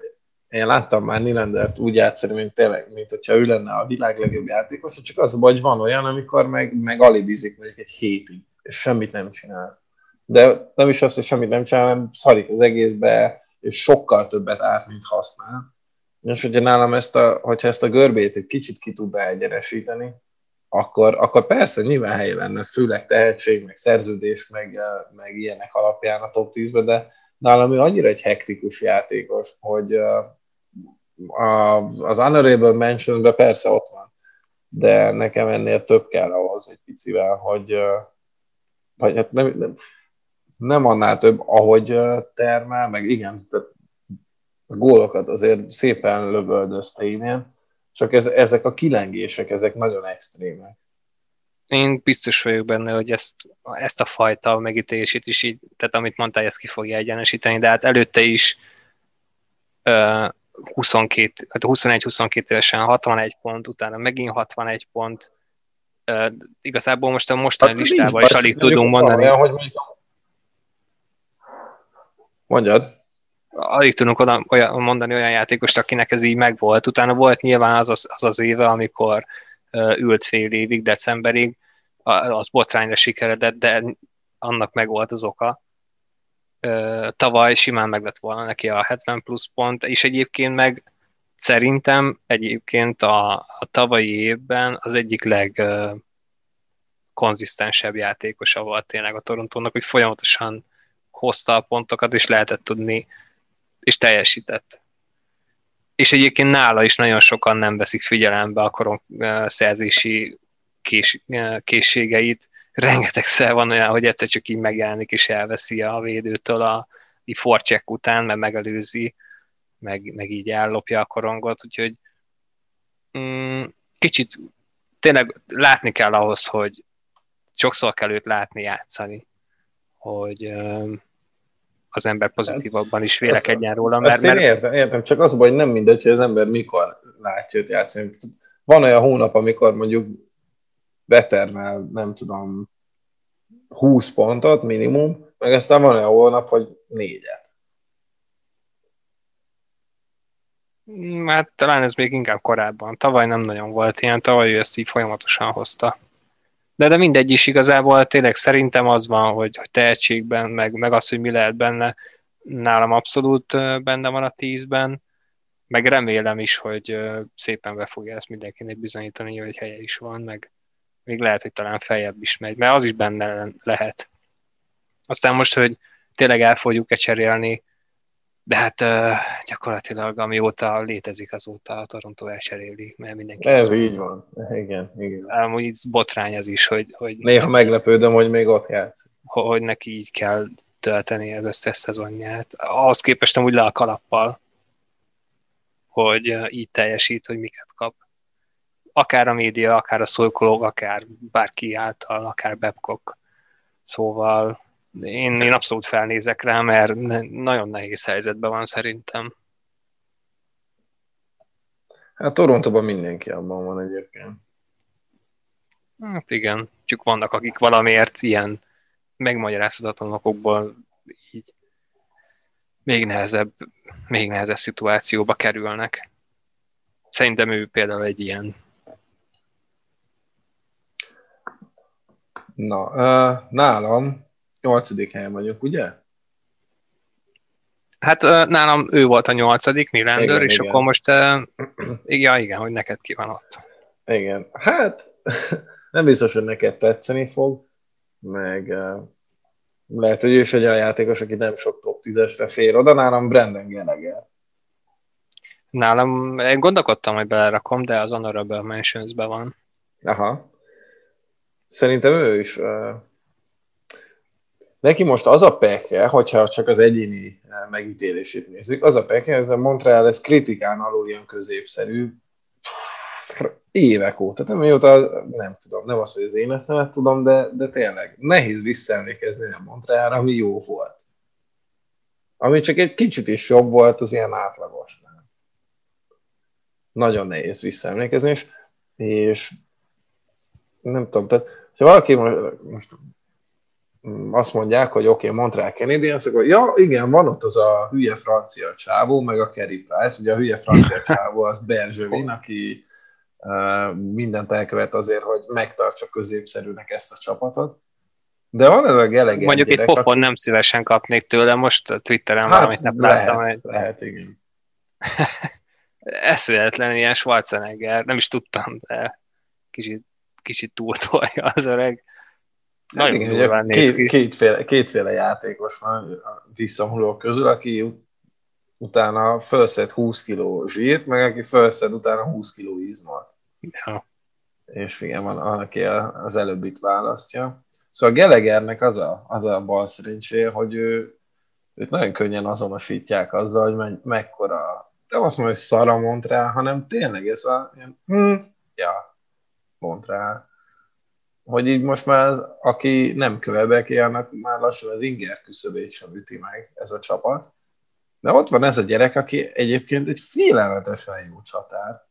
én láttam már Nylandert úgy játszani, mint tényleg, mint hogyha ő lenne a világ legjobb játékos, csak az a baj, hogy van olyan, amikor meg, meg alibizik mondjuk egy hétig, és semmit nem csinál. De nem is az, hogy semmit nem csinál, hanem szarik az egészbe, és sokkal többet árt, mint használ. És ugye nálam ezt a, hogyha ezt a görbét egy kicsit ki tudná egyenesíteni, akkor, akkor persze nyilván helye lenne, főleg tehetség, meg szerződés, meg, meg ilyenek alapján a top 10-ben, de nálam ő annyira egy hektikus játékos, hogy az Honorable Mentionben persze ott van, de nekem ennél több kell ahhoz egy picivel, hogy, vagy hát nem, nem, nem annál több, ahogy termel, meg igen, tehát a gólokat azért szépen lövöldözte innen, csak ez, ezek a kilengések, ezek nagyon extrémek. Én biztos vagyok benne, hogy ezt, ezt a fajta megítélését is így, tehát amit mondtál, ezt ki fogja egyenesíteni, de hát előtte is 22, hát 21-22 évesen 61 pont, utána megint 61 pont. Uh, igazából most a mostani hát listában is alig tudunk mondani. Olyan, hogy mondjuk... Mondjad. Alig tudunk oda, olyan, mondani olyan játékost, akinek ez így megvolt. Utána volt nyilván az az, az, az éve, amikor uh, ült fél évig, decemberig, az botrányra sikeredett, de annak meg volt az oka tavaly simán meg lett volna neki a 70 plusz pont, és egyébként meg szerintem egyébként a, a tavalyi évben az egyik leg konzisztensebb játékosa volt tényleg a Torontónak, hogy folyamatosan hozta a pontokat, és lehetett tudni, és teljesített. És egyébként nála is nagyon sokan nem veszik figyelembe a koron szerzési kés, készségeit, rengetegszer van olyan, hogy egyszer csak így megjelenik és elveszi a védőtől a forcheck után, mert megelőzi, meg, meg így ellopja a korongot, úgyhogy mm, kicsit tényleg látni kell ahhoz, hogy sokszor kell őt látni játszani, hogy um, az ember pozitívabban is vélekedjen róla. Mert, ezt én értem, értem, csak az hogy nem mindegy, hogy az ember mikor látja őt játszani. Van olyan hónap, amikor mondjuk betermel, nem tudom, 20 pontot minimum, meg aztán van olyan holnap, hogy négyet. Mm, hát talán ez még inkább korábban. Tavaly nem nagyon volt ilyen, tavaly ő ezt így folyamatosan hozta. De, de mindegy is igazából tényleg szerintem az van, hogy, hogy tehetségben, meg, meg az, hogy mi lehet benne, nálam abszolút benne van a tízben, meg remélem is, hogy szépen be fogja ezt mindenkinek bizonyítani, hogy helye is van, meg, még lehet, hogy talán feljebb is megy, mert az is benne lehet. Aztán most, hogy tényleg el fogjuk-e cserélni, de hát uh, gyakorlatilag amióta létezik, azóta a Toronto elcseréli, mert mindenki... Ez így van, igen, igen. Amúgy botrány az is, hogy... hogy Néha meglepődöm, hogy még ott játszik. Hogy neki így kell tölteni az összes szezonját. Ahhoz képest úgy le a kalappal, hogy így teljesít, hogy miket kap akár a média, akár a szolkolók, akár bárki által, akár Babcock. Szóval én, én abszolút felnézek rá, mert nagyon nehéz helyzetben van szerintem. Hát Torontóban mindenki abban van egyébként. Hát igen, csak vannak, akik valamiért ilyen megmagyarázhatatlan okokból így még nehezebb, még nehezebb szituációba kerülnek. Szerintem ő például egy ilyen. Na, nálam nyolcadik helyen vagyok, ugye? Hát nálam ő volt a nyolcadik, Nylander, igen, és igen. akkor most, igen, igen, hogy neked ki van ott. Igen, hát nem biztos, hogy neked tetszeni fog, meg lehet, hogy ő is egy olyan játékos, aki nem sok top 10-esre fér oda, nálam Brandon Gallagher. Nálam, én gondolkodtam, hogy belerakom, de az Honorable mentions van. Aha. Szerintem ő is. Neki most az a pekje, hogyha csak az egyéni megítélését nézzük, az a pekje, ez a Montreal, ez kritikán alul ilyen középszerű évek óta. Nem mióta, nem tudom, nem az, hogy az én eszemet tudom, de, de tényleg nehéz visszaemlékezni a Montrealra, ami jó volt. Ami csak egy kicsit is jobb volt az ilyen átlagosnál. Nagyon nehéz visszaemlékezni, és, és nem tudom, tehát ha valaki most azt mondják, hogy oké, okay, Montreal Canadiens, akkor ja, igen, van ott az a hülye francia csávó, meg a Kerry Price, ugye a hülye francia csávó az Bergevin, aki uh, mindent elkövet azért, hogy megtartsa középszerűnek ezt a csapatot, De van ez a Geleger Mondjuk gyerek, egy popon aki- nem szívesen kapnék tőle, most Twitteren Hát valamit nem lehet, láttam, hogy lehet, igen. eszméletlen ilyen Schwarzenegger, nem is tudtam, de kicsit, kicsit túltolja az öreg. Hát Nagyon igen, durván néz két, ki. kétféle, kétféle játékos van a visszamulók közül, aki ut- utána felszed 20 kg zsírt, meg aki felszed utána 20 kg izmot. Ja. És igen, van, aki az előbbit választja. Szóval Gelegernek az a, az a bal szerencséje, hogy ő, őt nagyon könnyen azonosítják azzal, hogy me, mekkora, nem azt mondom, hogy szara Montrál, hanem tényleg ez a ilyen, hm, ja, Montrál. Hogy így most már, aki nem kövebeki, annak már lassan az inger küszöbét sem üti meg ez a csapat. De ott van ez a gyerek, aki egyébként egy félelmetesen jó csatár.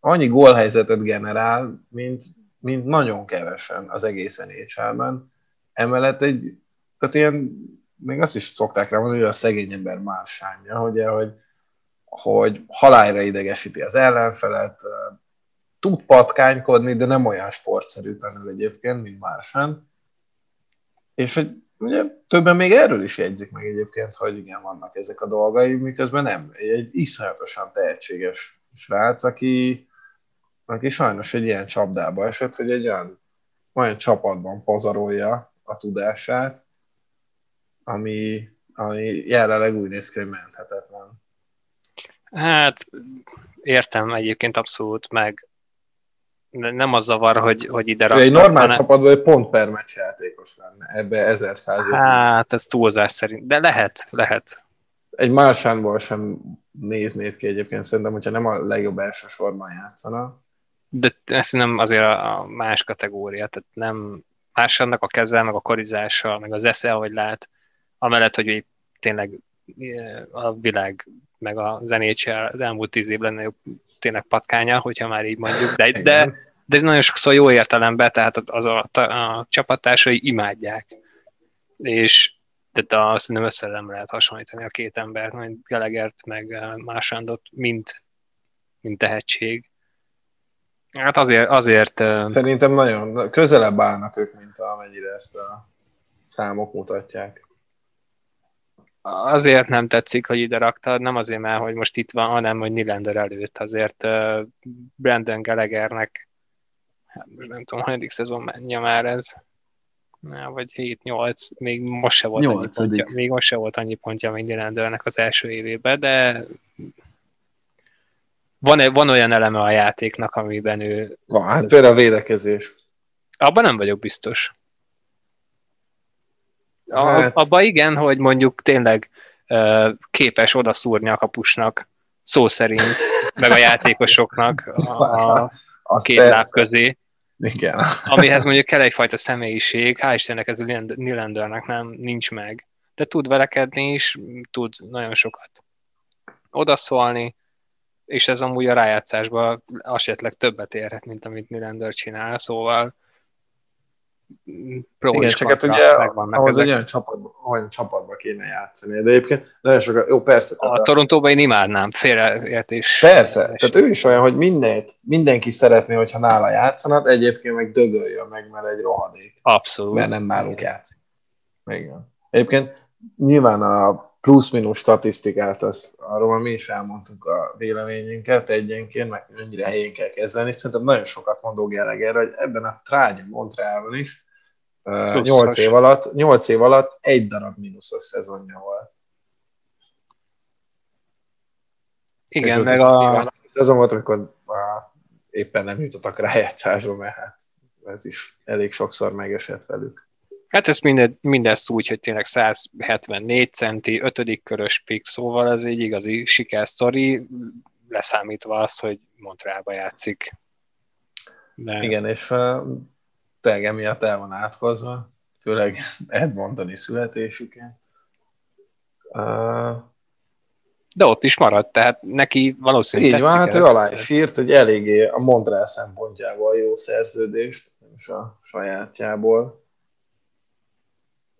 Annyi gólhelyzetet generál, mint, mint nagyon kevesen az egész NHL-ben. Emellett egy, tehát ilyen, még azt is szokták rá mondani, hogy a szegény ember mársányja, ugye, hogy, hogy halálra idegesíti az ellenfelet, tud patkánykodni, de nem olyan sportszerűtlenül egyébként, mint Mársen. És hogy ugye többen még erről is jegyzik meg egyébként, hogy igen, vannak ezek a dolgai, miközben nem. Egy, iszonyatosan tehetséges srác, aki, aki sajnos egy ilyen csapdába esett, hogy egy olyan, olyan csapatban pazarolja a tudását, ami, ami jelenleg úgy néz ki, hogy menthetetlen. Hát értem egyébként abszolút, meg nem az zavar, hogy, hogy ide raktak, egy normál hanem- csapatban egy pont per meccs játékos lenne, ebbe 1000 százalék. Hát, ez túlzás szerint. De lehet, lehet. Egy Marsánból sem néznéd ki egyébként, szerintem, hogyha nem a legjobb első sorban játszana. De ez nem azért a, más kategória, tehát nem más annak a keze, meg a karizása, meg az esze, ahogy lát, amellett, hogy ő tényleg eh, a világ, meg a zenécsel az elmúlt tíz év lenne jobb tényleg patkánya, hogyha már így mondjuk, de, de, Igen. de ez nagyon sokszor jó értelemben, tehát az a, a, a csapattársai imádják. És de azt nem össze nem lehet hasonlítani a két embert, mint Gelegert, meg eh, Mársándot, mint, mint tehetség. Hát azért, azért eh, Szerintem nagyon közelebb állnak ők, mint amennyire ezt a számok mutatják. Azért nem tetszik, hogy ide raktad, nem azért, mert hogy most itt van, hanem hogy Nylander előtt. Azért Brandon Gallaghernek, hát most nem tudom, hanyadik szezon menje már ez, vagy 7-8, még most se volt annyi Nyolcadik. pontja, még most se volt annyi pontja, mint Nylandernek az első évében, de van, van olyan eleme a játéknak, amiben ő, Van, hát például a védekezés. abban nem vagyok biztos. A, Hát- Abban igen, hogy mondjuk tényleg képes odaszúrni a kapusnak, szó szerint, meg a játékosoknak a, a két láb persze. közé, Igen. amihez mondjuk kell egyfajta személyiség, hál' Istennek ez a Nylander- Nylandernek nem, nincs meg. De tud velekedni is, tud nagyon sokat odaszólni, és ez amúgy a rájátszásban esetleg többet érhet, mint amit Nylander csinál, szóval pro Igen, csak hát ugye ahhoz ezek. egy olyan csapatba, olyan csapatba kéne játszani. De egyébként nagyon sokat, jó persze, A a, Torontóban én imádnám, félreértés. persze, tehát ő is olyan, hogy mindent, mindenki szeretné, hogyha nála játszanak, egyébként meg dögöljön meg, mert egy rohadék. Abszolút. mert nem nálunk játszik. Igen. Egyébként nyilván a plusz-minus statisztikát, azt, arról már mi is elmondtuk a véleményünket egyenként, meg mennyire helyén kell kezelni. Szerintem nagyon sokat mondó Gallagher, hogy ebben a trágya Montrealban is Pluszos. 8 év, alatt, 8 év alatt egy darab mínuszos szezonja volt. Igen, meg a, a szezon volt, amikor á, éppen nem jutottak rájátszásba, mert hát ez is elég sokszor megesett velük. Hát ezt minden, mindezt úgy, hogy tényleg 174 centi, 5. körös pick, szóval ez egy igazi sikersztori, leszámítva azt, hogy Montrealba játszik. De Igen, és uh, tényleg emiatt el van átkozva, főleg Edmontoni születésüken. Uh, De ott is maradt, tehát neki valószínűleg... így van, hát ő alá is írt, hogy eléggé a Montreal szempontjából jó szerződést, és a sajátjából.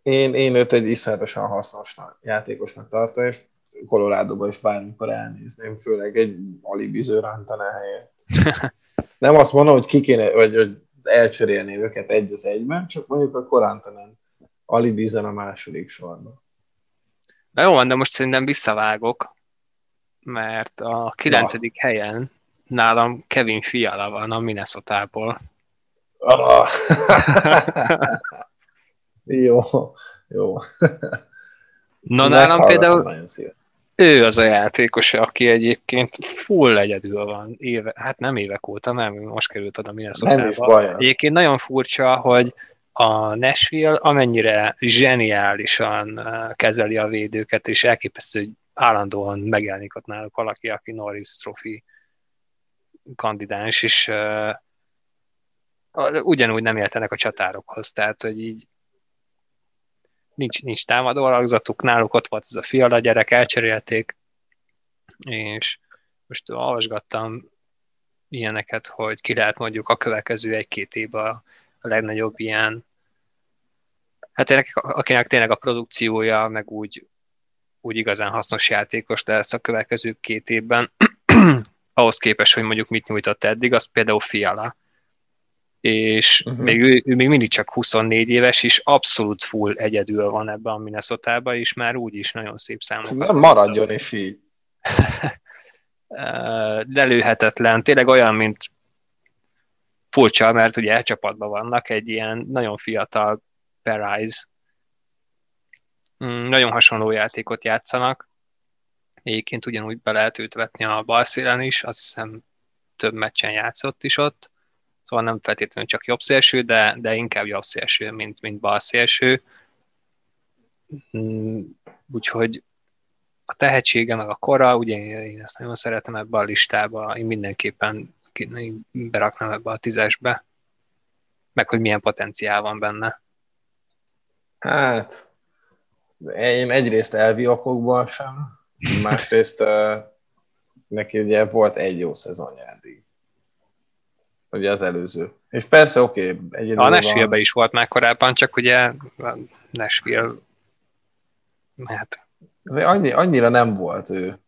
Én, én őt egy iszonyatosan hasznos játékosnak tartom, és Colorado-ba is bármikor elnézném, főleg egy alibiző rántana helyett. Nem azt mondom, hogy ki kéne, vagy hogy elcserélni őket egy az egyben, csak mondjuk a Korantanen alibízen a második sorban. Na jó van, de most szerintem visszavágok, mert a kilencedik helyen nálam Kevin Fiala van a Minnesota-ból. jó, jó. Na nálam például ő az a játékos, aki egyébként full egyedül van, éve, hát nem évek óta, nem, most került oda minnesota Nem is baj az. Egyébként nagyon furcsa, hogy a Nashville amennyire zseniálisan eh, kezeli a védőket, és elképesztő, hogy állandóan megjelenik ott náluk valaki, aki Norris Trophy kandidáns, és uh, ugyanúgy nem értenek a csatárokhoz, tehát, hogy így nincs, nincs támadó alakzatuk, náluk ott volt ez a fiala gyerek, elcserélték, és most olvasgattam ilyeneket, hogy ki lehet mondjuk a következő egy-két évben a legnagyobb ilyen, hát tényleg, akinek tényleg a produkciója, meg úgy, úgy igazán hasznos játékos lesz a következő két évben, ahhoz képest, hogy mondjuk mit nyújtott eddig, az például Fiala. És uh-huh. még ő, ő még mindig csak 24 éves, és abszolút full egyedül van ebben a minnesota és már úgy is nagyon szép számokat. Maradjon is így. Lelőhetetlen, tényleg olyan, mint furcsa, mert ugye elcsapatban vannak, egy ilyen nagyon fiatal Perize, Mm, nagyon hasonló játékot játszanak, egyébként ugyanúgy be lehet őt vetni a bal szélen is, azt hiszem több meccsen játszott is ott, szóval nem feltétlenül csak jobb szélső, de, de inkább jobb szélső, mint, mint bal szélső. Mm, Úgyhogy a tehetsége, meg a kora, ugye én ezt nagyon szeretem ebbe a listába, én mindenképpen beraknám ebbe a tízesbe, meg hogy milyen potenciál van benne. Hát, én egyrészt elvi okokból sem, másrészt uh, neki ugye volt egy jó szezonja eddig. Ugye az előző. És persze, oké, okay, egyedül A van. Nashville-ben is volt már korábban, csak ugye Nashville hát Azért annyi, annyira nem volt ő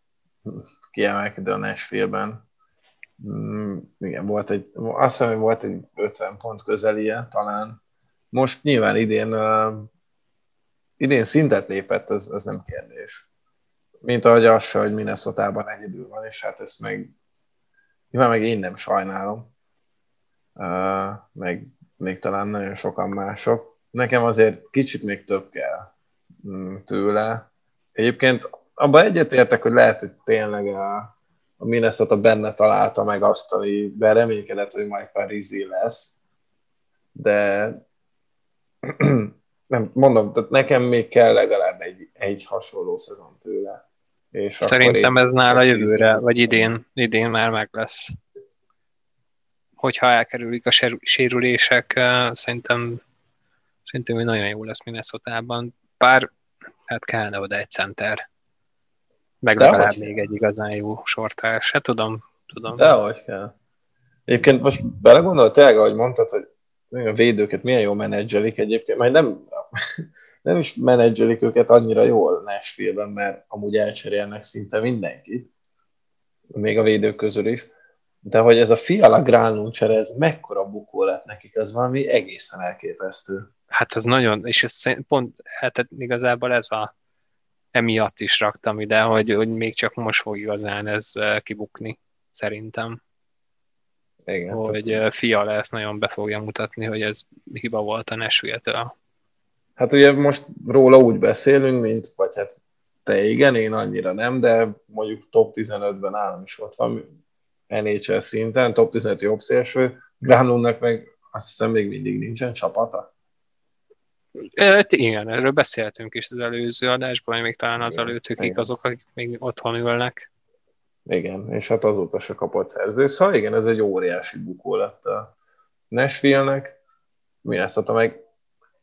kiemelkedő a Nashville-ben. Mm, igen, volt egy, azt hiszem, hogy volt egy 50 pont közelie talán. Most nyilván idén, uh, idén szintet lépett, ez, ez nem kérdés. Mint ahogy az se, hogy Minnesota-ban egyedül van, és hát ezt meg nyilván meg én nem sajnálom. Meg még talán nagyon sokan mások. Nekem azért kicsit még több kell mm, tőle. Egyébként abban egyetértek, hogy lehet, hogy tényleg a, a Minnesota benne találta meg azt, amiben reménykedett, hogy majd Parisi lesz, de nem, mondom, tehát nekem még kell legalább egy, egy hasonló szezon tőle. És szerintem ez nála jövőre, vagy idén, idén már meg lesz. Hogyha elkerülik a sér- sérülések, szerintem szerintem nagyon jó lesz Minnesota-ban. Bár hát kellene oda egy center. Meg De legalább hogy? még egy igazán jó sortás. Hát tudom, tudom. De hogy kell. Egyébként most belegondol tényleg, ahogy mondtad, hogy a védőket milyen jól menedzselik egyébként, majd nem, nem is menedzselik őket annyira jól Nashville-ben, mert amúgy elcserélnek szinte mindenkit, még a védők közül is, de hogy ez a Fiala csere, ez mekkora bukó lett nekik, ez valami egészen elképesztő. Hát ez nagyon, és ez pont, hát igazából ez a emiatt is raktam ide, hogy, hogy még csak most fog igazán ez eh, kibukni, szerintem. Igen, hogy tehát- eh, Fiala ezt nagyon be fogja mutatni, hogy ez hiba volt a Nashville-től. Hát ugye most róla úgy beszélünk, mint, vagy hát te igen, én annyira nem, de mondjuk top 15-ben állam is ott van NHL szinten, top 15 jobb szélső, Granlundnak meg azt hiszem még mindig nincsen csapata. Ö, Igen, erről beszéltünk is az előző adásban, még talán az előtt, akik igen. azok, akik még otthon ülnek. Igen, és hát azóta se kapott szerző. Szóval igen, ez egy óriási bukó lett a Nashville-nek. Mi lesz ott, meg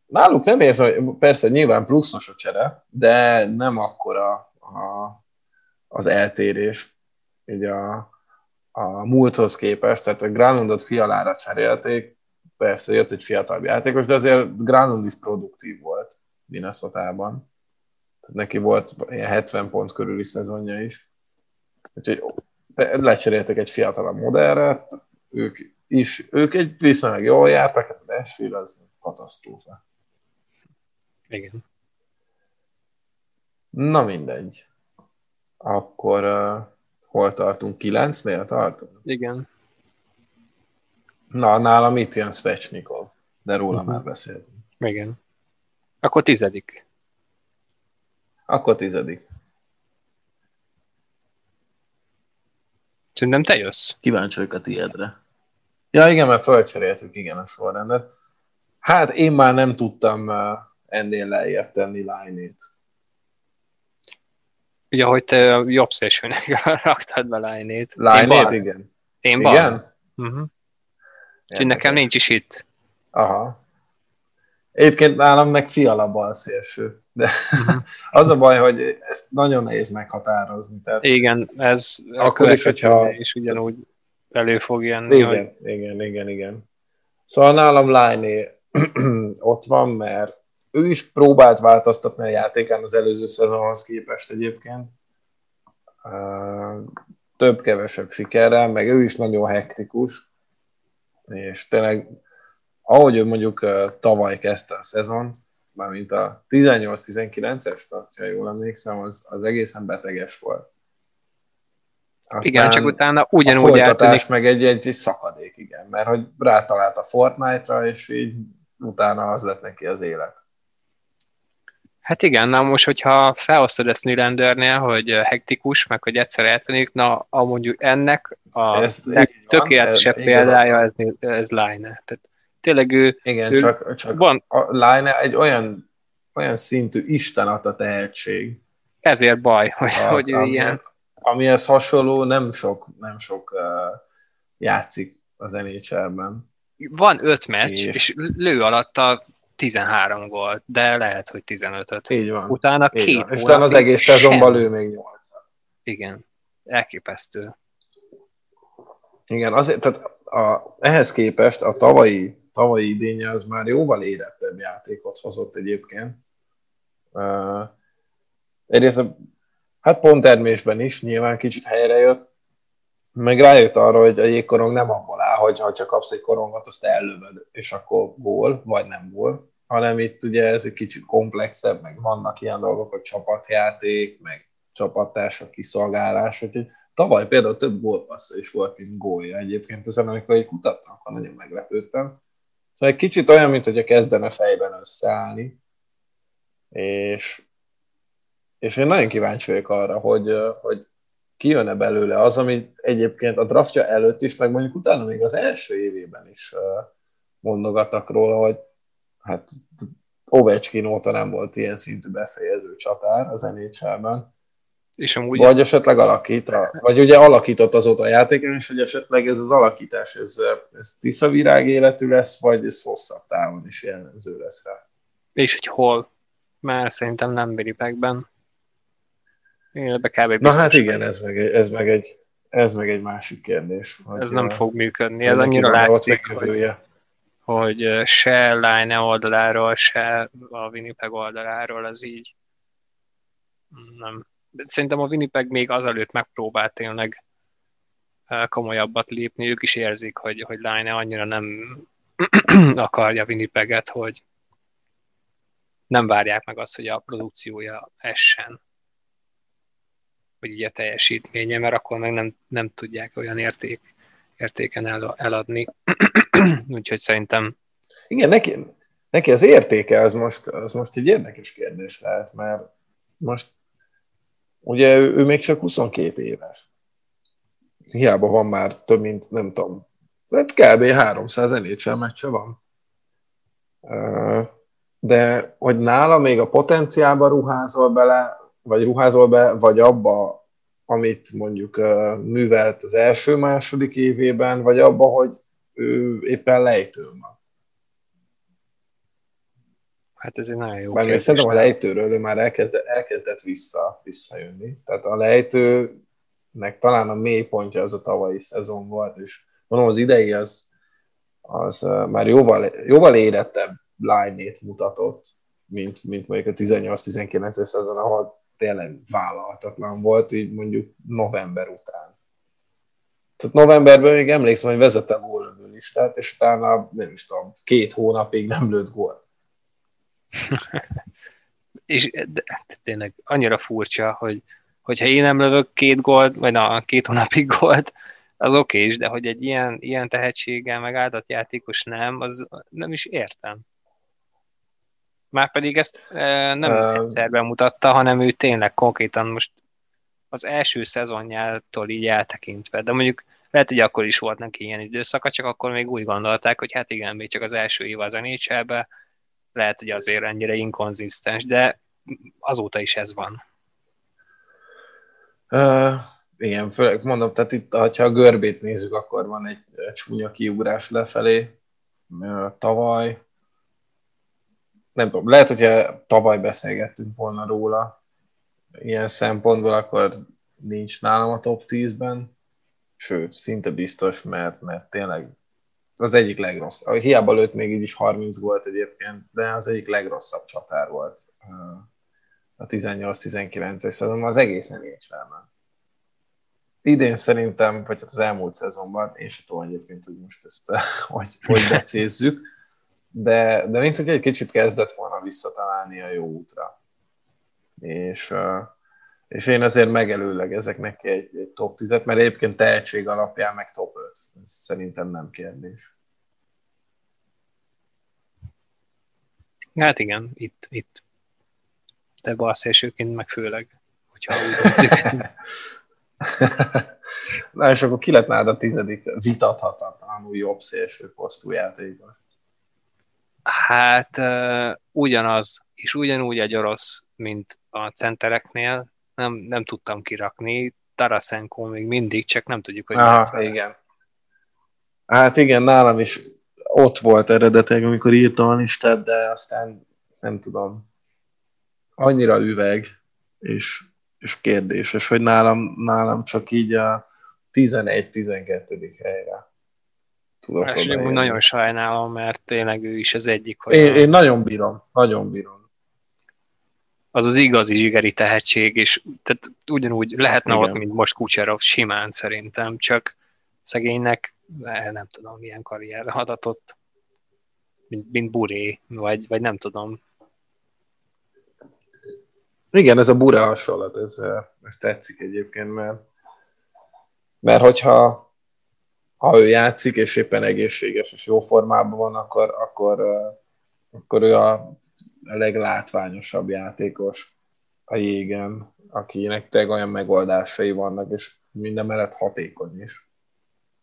náluk nem érzem, persze nyilván pluszos a csere, de nem akkora a, az eltérés így a, a múlthoz képest, tehát a Granlundot fialára cserélték, persze jött egy fiatalabb játékos, de azért Granlund is produktív volt Minnesota-ban. Tehát neki volt ilyen 70 pont körüli szezonja is. Úgyhogy lecseréltek egy fiatalabb modellre, ők is, ők egy viszonylag jól jártak, hát a Nashville az katasztrófa. Igen. Na mindegy. Akkor uh, hol tartunk? Kilencnél tartunk? Igen. Na, nálam itt jön Svechnikov, de róla Mhm. már beszéltünk. Igen. Akkor tizedik. Akkor tizedik. Szerintem te jössz. Kíváncsi vagyok a tiédre. Ja, igen, mert fölcseréltük, igen, a sorrendet. Hát én már nem tudtam uh, ennél lejjebb tenni line Ugye, hogy te jobb szélsőnek raktad be Line-ét. Bal. igen. Én bal. Igen? Uh-huh. Úgyhogy nekem nincs is itt. Aha. Egyébként nálam meg fiala bal szélső. De Mhm. az a baj, hogy ezt nagyon nehéz meghatározni. Tehát Igen, ez Akkor is, hogyha- is ugyanúgy elő fog jönni, hogy igen, igen, igen, igen. Szóval nálam line ott van, mert ő is próbált változtatni a játékán az előző szezonhoz képest egyébként. Több-kevesebb sikerrel, meg ő is nagyon hektikus, és tényleg, ahogy ő mondjuk tavaly kezdte a szezont, mármint a 18-19-es, ha jól emlékszem, az, az egészen beteges volt. Aztán igen, csak utána a ugyanúgy folytatás eltűnik. meg egy, egy, egy szakadék, igen, mert hogy rátalált a Fortnite-ra, és így utána az lett neki az élet. Hát igen, na most, hogyha felosztod ezt Nylandernél, hogy ö, hektikus, meg hogy egyszer eltűnik, na a mondjuk ennek a Ez van, tökéletesebb ez példája ez, ez Line. Tehát tényleg ő, Igen, ő- csak, csak van, a Line egy olyan, olyan szintű Isten adta tehetség, ezért baj, hogy, az, hogy ő ami, ilyen. amihez hasonló nem sok, nem sok uh, játszik az NHL-ben. Van öt meccs, És- és lő alatta 13 volt, de lehet, hogy 15-öt. Így van. Utána Így két van. És utána az egész szezonban lő még nyolcat. Igen, elképesztő. Igen, azért, tehát a, ehhez képest a tavalyi, tavalyi idénye az már jóval érettebb játékot hozott egyébként. Uh, egyrészt a, hát ponttermésben is nyilván kicsit helyre jött, meg rájött arra, hogy a jégkorong nem abból áll, hogy ha csak kapsz egy korongot, azt ellövöd, és akkor gól, vagy nem gól, hanem itt ugye ez egy kicsit komplexebb, meg vannak ilyen dolgok, hogy csapatjáték, meg csapattársak kiszolgálás, úgyhogy tavaly például több gólpassza is volt, mint gólja egyébként, ezen amikor így kutattam, akkor nagyon meglepődtem. Szóval egy kicsit olyan, mint hogy kezdene fejben összeállni, és, és én nagyon kíváncsi vagyok arra, hogy, hogy kijön-e belőle az, amit egyébként a draftja előtt is, meg mondjuk utána még az első évében is mondogattak róla, hogy hát Ovechkin óta nem volt ilyen szintű befejező csatár az NHL-ben. És amúgy Vagy ez- esetleg alakítva. Vagy ugye alakított azóta a játékon, és hogy esetleg ez az alakítás, ez, ez tiszavirág életű lesz, vagy ez hosszabb távon is jellemző lesz rá. És hogy hol? Már szerintem nem Winnipegben. Illetve kb. Na hát igen, ez meg, egy- ez meg, egy, ez meg egy másik kérdés. Hogy, ez nem fog működni. Ez annyira látszik, hogy. Hogy se Line oldaláról, se a Winnipeg oldaláról az így nem. De szerintem a Winnipeg még azelőtt megpróbált tényleg komolyabbat lépni, ők is érzik, hogy, hogy Line annyira nem akarja Winnipeget, hogy nem várják meg azt, hogy a produkciója essen, vagy így a teljesítménye, mert akkor meg nem, nem tudják olyan érték, értéken el, eladni. Úgyhogy szerintem Igen, neki, neki az értéke az most, az most egy érdekes kérdés lehet, mert most ugye ő, ő még csak 22 éves. Hiába van már több mint, nem tudom, hát kb. 300 NHL meccse van. De hogy nála még a potenciálba ruházol bele, vagy ruházol be, vagy abba, amit mondjuk művelt az első-második évében, vagy abba, hogy ő éppen lejtőn van. hát ez egy nagyon jó Bár kérdés. szerintem a lejtőről ő már elkezdett, elkezdett vissza, visszajönni. Tehát a lejtőnek talán a mély pontja az a tavalyi szezon volt, és mondom, az idei az, az már jóval, jóval érettebb lányét mutatott, mint, mint mondjuk a 18-19 szezon, ahol tényleg vállalhatatlan volt, így mondjuk november után. Tehát novemberben még emlékszem, hogy vezette gólövő listát, és utána nem is tudom, két hónapig nem lőtt gólt. és de, tényleg annyira furcsa, hogy hogyha én nem lövök két gólt, vagy na, két hónapig gólt, az oké is, de hogy egy ilyen, ilyen tehetséggel megáldott játékos nem, az nem is értem. Márpedig ezt e, nem uh, egyszer bemutatta, hanem ő tényleg konkrétan most az első szezonjától így eltekintve, de mondjuk lehet, hogy akkor is volt neki ilyen időszaka, csak akkor még úgy gondolták, hogy hát igen, még csak az első év az nhl lehet, hogy azért ennyire inkonzisztens, de azóta is ez van. Uh, igen, főleg mondom, tehát itt, ha a görbét nézzük, akkor van egy csúnya kiugrás lefelé. Uh, tavaly, nem tudom, lehet, hogyha tavaly beszélgettünk volna róla ilyen szempontból, akkor nincs nálam a top 10-ben, sőt, szinte biztos, mert, mert tényleg az egyik legrosszabb. Hiába lőtt még így is 30 volt egyébként, de az egyik legrosszabb csatár volt a 18-19-es szezonban, az egész nem nhl Idén szerintem, vagy hát az elmúlt szezonban, én sem tudom egyébként, hogy most ezt hogy, hogy becézzük, de, de mint hogy egy kicsit kezdett volna visszatalálni a jó útra. És, és én azért megelőlegezek neki egy, egy top 10-et, mert egyébként tehetség alapján meg top 5. Ez szerintem nem kérdés. Hát igen, itt, itt te balszélsőként meg főleg, hogyha Na és akkor ki lett nálad a tizedik vitathatatlanul jobb szélső posztú játékos? Hát uh, ugyanaz, és ugyanúgy egy orosz, mint a centereknél, nem, nem tudtam kirakni. Tarasenko még mindig, csak nem tudjuk, hogy Aha, igen. Hát igen, nálam is ott volt eredetileg, amikor írtam a listát, de aztán nem tudom. Annyira üveg, és, és kérdéses, hogy nálam, nálam csak így a 11-12. helyre tudok hát, Nagyon sajnálom, mert tényleg ő is az egyik. Hogy én, a... én nagyon bírom, nagyon bírom az az igazi zsigeri tehetség, és tehát ugyanúgy lehetne Igen. ott, mint most Kucserov, simán szerintem, csak szegénynek nem tudom, milyen karrier adatott, mint, mint Buré, vagy, vagy nem tudom. Igen, ez a Buré hasonlat, ez, ez tetszik egyébként, mert, mert hogyha ha ő játszik, és éppen egészséges és jó formában van, akkor, akkor, akkor ő a leglátványosabb játékos a jégen, akinek tényleg olyan megoldásai vannak, és minden mellett hatékony is,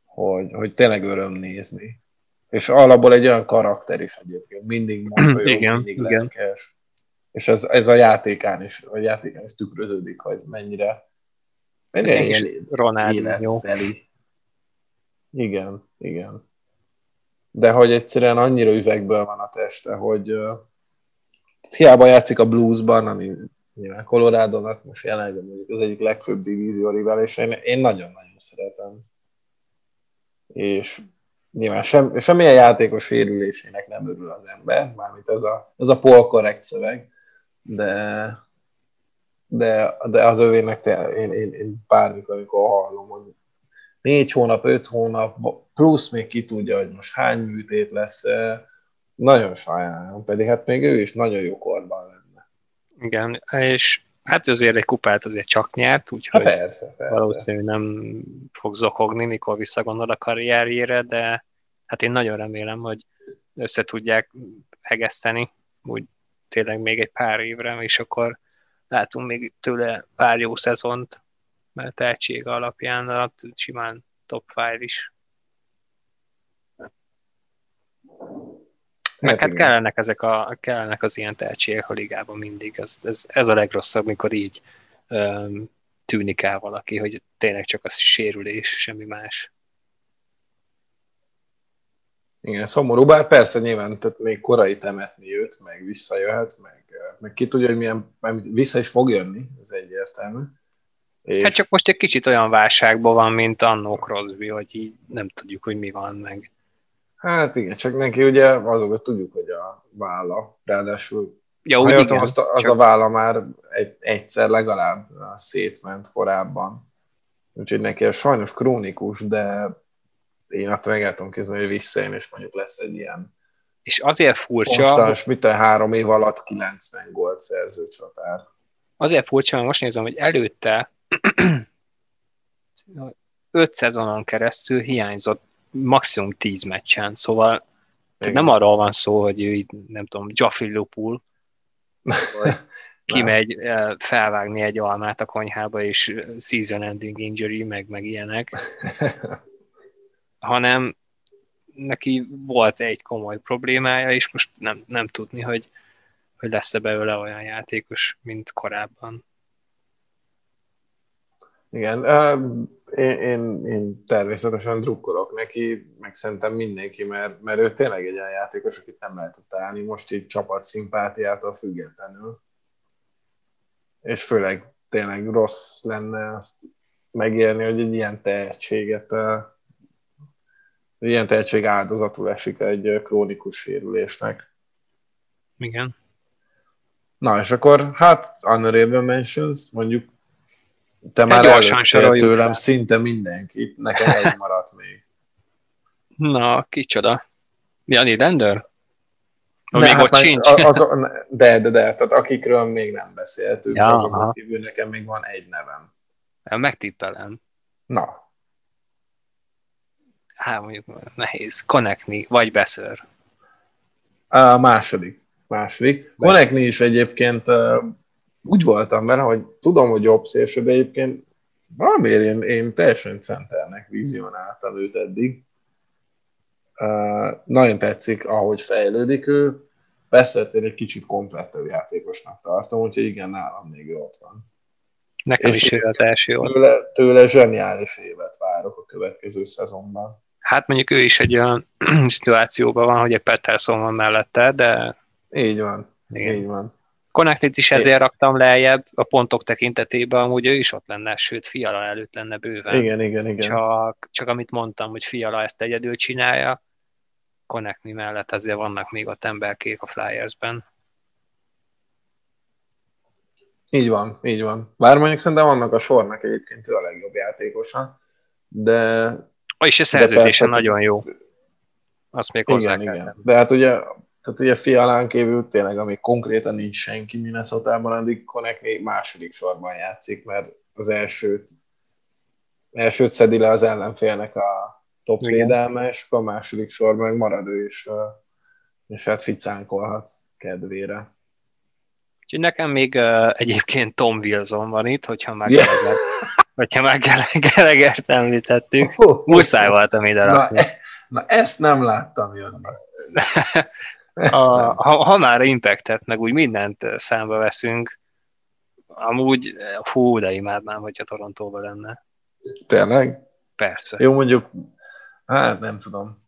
hogy, hogy tényleg öröm nézni. És alapból egy olyan karakter is egyébként, mindig mosolyog, igen, mindig igen. lelkes. És ez, ez a játékán is, a játékán is tükröződik, hogy mennyire, mennyire ilyen életbeli. Igen, igen. De hogy egyszerűen annyira üvegből van a teste, hogy, hiába játszik a bluesban, ami nyilván Colorado-nak most jelenleg az egyik legfőbb divízió és én, én nagyon-nagyon szeretem. És nyilván sem, semmilyen játékos sérülésének nem örül az ember, mármint ez a, ez a polkorrekt szöveg, de, de, de az övének te, én, én, én bármikor, amikor hallom, hogy négy hónap, öt hónap, plusz még ki tudja, hogy most hány műtét lesz, nagyon sajnálom, pedig hát még ő is nagyon jó korban lenne. Igen, és hát azért egy kupát azért csak nyert, úgyhogy hát persze, persze. valószínűleg nem fog zokogni, mikor visszagondol a karrierjére, de hát én nagyon remélem, hogy össze tudják hegeszteni, úgy tényleg még egy pár évre, és akkor látunk még tőle pár jó szezont, mert tehetség alapján hát simán top 5 is. Meg hát, hát kellenek ezek a, kellenek az ilyen tehetségek a ligában mindig. Ez, ez, ez a legrosszabb, mikor így um, tűnik el valaki, hogy tényleg csak az sérülés, semmi más. Igen, szomorú, bár persze nyilván tehát még korai temetni őt, meg visszajöhet, meg, meg ki tudja, hogy milyen, vissza is fog jönni, ez egyértelmű. És... Hát csak most egy kicsit olyan válságban van, mint annó Crosby, hogy így nem tudjuk, hogy mi van meg. Hát igen, csak neki ugye azokat tudjuk, hogy a válla, ráadásul ja, úgy igen, azt a, az csak... a válla már egy, egyszer legalább szétment korábban. Úgyhogy neki ez sajnos krónikus, de én attól meg el tudom képzelni, hogy visszajön, és mondjuk lesz egy ilyen És azért furcsa, Konstans, mit a három év alatt 90 gólt szerző csatár. azért furcsa, mert most nézem, hogy előtte öt szezonon keresztül hiányzott maximum 10 meccsen, szóval tehát nem arról van szó, hogy ő így, nem tudom, Joffrey Lupul, kimegy eh, felvágni egy almát a konyhába, és eh, season ending injury, meg, meg ilyenek, hanem neki volt egy komoly problémája, és most nem, nem tudni, hogy, hogy lesz-e belőle olyan játékos, mint korábban. Igen, én, én, én természetesen drukkolok neki, meg szerintem mindenki, mert, mert ő tényleg egy olyan játékos, akit nem lehet utálni, most így csapat szimpátiától függetlenül. És főleg tényleg rossz lenne azt megérni, hogy egy ilyen tehetséget, uh, ilyen tehetség áldozatul esik egy krónikus sérülésnek. Igen. Na, és akkor hát honorable mentions, mondjuk te már gyorsan előttél soroljuk tőlem fel. szinte mindenkit, nekem egy maradt még. Na, kicsoda? Jani Lender? Ne, Még hát ott már sincs. a- Az, de, de, de, tehát akikről még nem beszéltünk, Ja, azokon kívül nekem még van egy nevem. Megtippelem. Na, Hát mondjuk nehéz. Connectni, vagy beször. a második. Második. Konekni is egyébként uh, úgy voltam vele, hogy tudom, hogy jobb szélső, de egyébként valamiért én, én teljesen centernek vizionáltam őt eddig. Uh, nagyon tetszik, ahogy fejlődik ő. Persze én egy kicsit komplettebb játékosnak tartom, úgyhogy igen, nálam még ő ott van. Nekem És is ő az első volt. Tőle, tőle zseniális évet várok a következő szezonban. Hát mondjuk ő is egy olyan szituációban van, hogy egy Peterson van mellette, de Így van, igen. így van. Connectit is ezért raktam lejjebb, a pontok tekintetében amúgy ő is ott lenne, sőt Fiala előtt lenne bőven. Igen, igen, igen. Csak, csak amit mondtam, hogy Fiala ezt egyedül csinálja, Connectni mellett azért vannak még ott emberkék a Flyersben. Így van, így van. Bár mondjuk szerintem annak a sornak egyébként ő a legjobb játékosa, de Ah, és a szerződése persze- nagyon jó. Azt még hozzá igen, kell igen. tenni. De hát ugye, tehát ugye Fialán kívül tényleg, amíg konkrétan nincs senki Minnesota-ban, addig Konekni második sorban játszik, mert az elsőt, elsőt szedi le az ellenfélnek a top Igen. védelme, és akkor a második sorban marad ő is, és hát ficánkolhat kedvére. Úgyhogy nekem még uh, egyébként Tom Wilson van itt, hogyha már Yeah. Gallagher, hogyha már Gallagher- Gallaghert említettük. Oh, Muszáj voltam ide na, e- na, ezt nem láttam jönni. A, ha, ha már impactet, meg úgy mindent számba veszünk, amúgy hú, de imádnám, hogyha Torontóban lenne. Tényleg? Persze. Jó, mondjuk, hát nem tudom.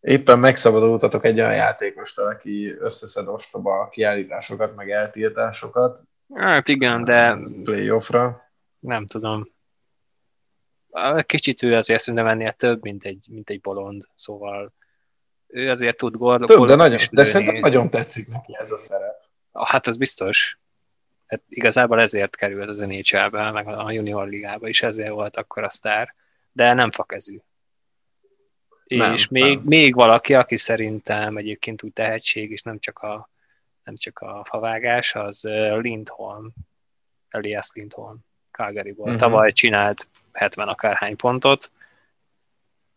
Éppen megszabadultatok egy olyan játékostól, aki összeszed ostoba kiállításokat, meg eltiltásokat Hát igen, de playoffra. nem tudom. Kicsit ő azért szerintem ennél több, mint egy, mint egy bolond, szóval ő azért tud gól, Több, de, nagyon, de szerintem nagyon tetszik neki ez a szerep. Hát az biztos. Hát igazából ezért került az NHL-be, meg a junior ligába is, ezért volt akkor a sztár, de nem fakezű. Nem, és még, nem. még valaki, aki szerintem egyébként úgy tehetség, és nem csak a, nem csak a favágás, az Lindholm, Elias Lindholm, Calgaryból. Uh-huh. Tavaly csinált 70 akárhány pontot,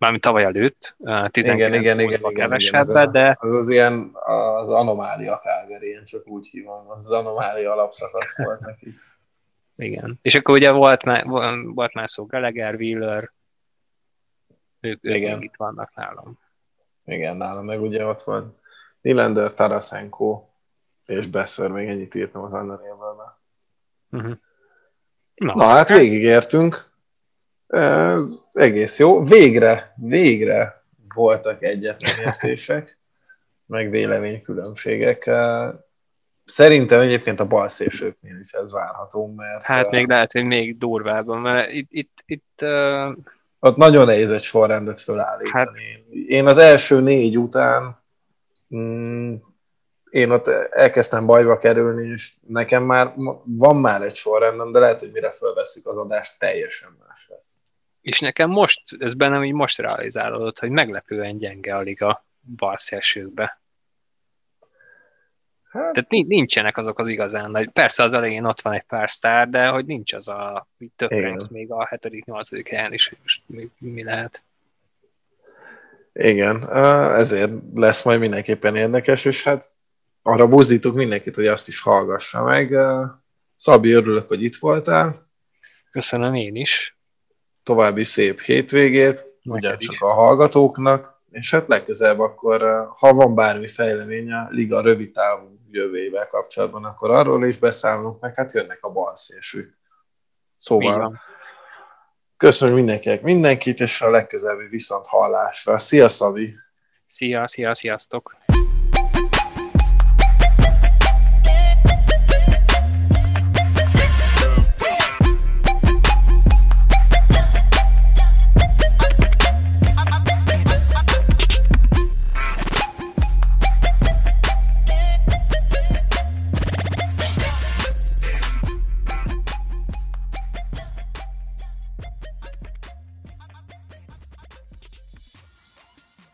mármint tavaly előtt, ö, 19 Igen, igen, igen, igen, igen, kevesebbet, ez a- de Az az ilyen, az anomália Calgary, én csak úgy hívom, az, az anomália alapszakasz volt neki. Igen. És akkor ugye volt már, volt már szó Gallagher, Wheeler, ők, ők Igen. itt vannak nálam. Igen, nálam meg ugye ott van Nylander, Tarasenko és Besser, még ennyit írtam az Annarévből. Uh-huh. Na, Na hát végigértünk. Ez egész jó. Végre, végre voltak egyetlenértések, meg véleménykülönbségek. Szerintem egyébként a bal szélsőknél is ez várható, mert hát még lehet, hogy még durvábban, mert itt, itt, itt uh, ott nagyon nehéz egy sorrendet fölállítani. Hát, én az első négy után mm, én ott elkezdtem bajba kerülni, és nekem már van már egy sorrendem, de lehet, hogy mire fölveszik az adást, teljesen más lesz. És nekem most, ez bennem így most realizálódott, hogy meglepően gyenge a liga bal szélsőkbe. Hát... Tehát nincsenek azok az igazán nagy. Persze az elején ott van egy pár sztár, de hogy nincs az a többrenk még a 7.-8. helyen is, hogy most mi, mi lehet. Igen, ezért lesz majd mindenképpen érdekes, és hát arra buzdítok mindenkit, hogy azt is hallgassa meg. Szabi, örülök, hogy itt voltál. Köszönöm én is. További szép hétvégét, ugyancsak a hallgatóknak, és hát legközelebb akkor, ha van bármi fejlemény a liga rövidtávú jövőjével kapcsolatban, akkor arról is beszállunk, meg hát jönnek a balszélsük. Szóval köszönöm mindenkinek mindenkit, és a legközelebbi viszont hallásra. Szia, Szabi! Szia, szia, sziasztok!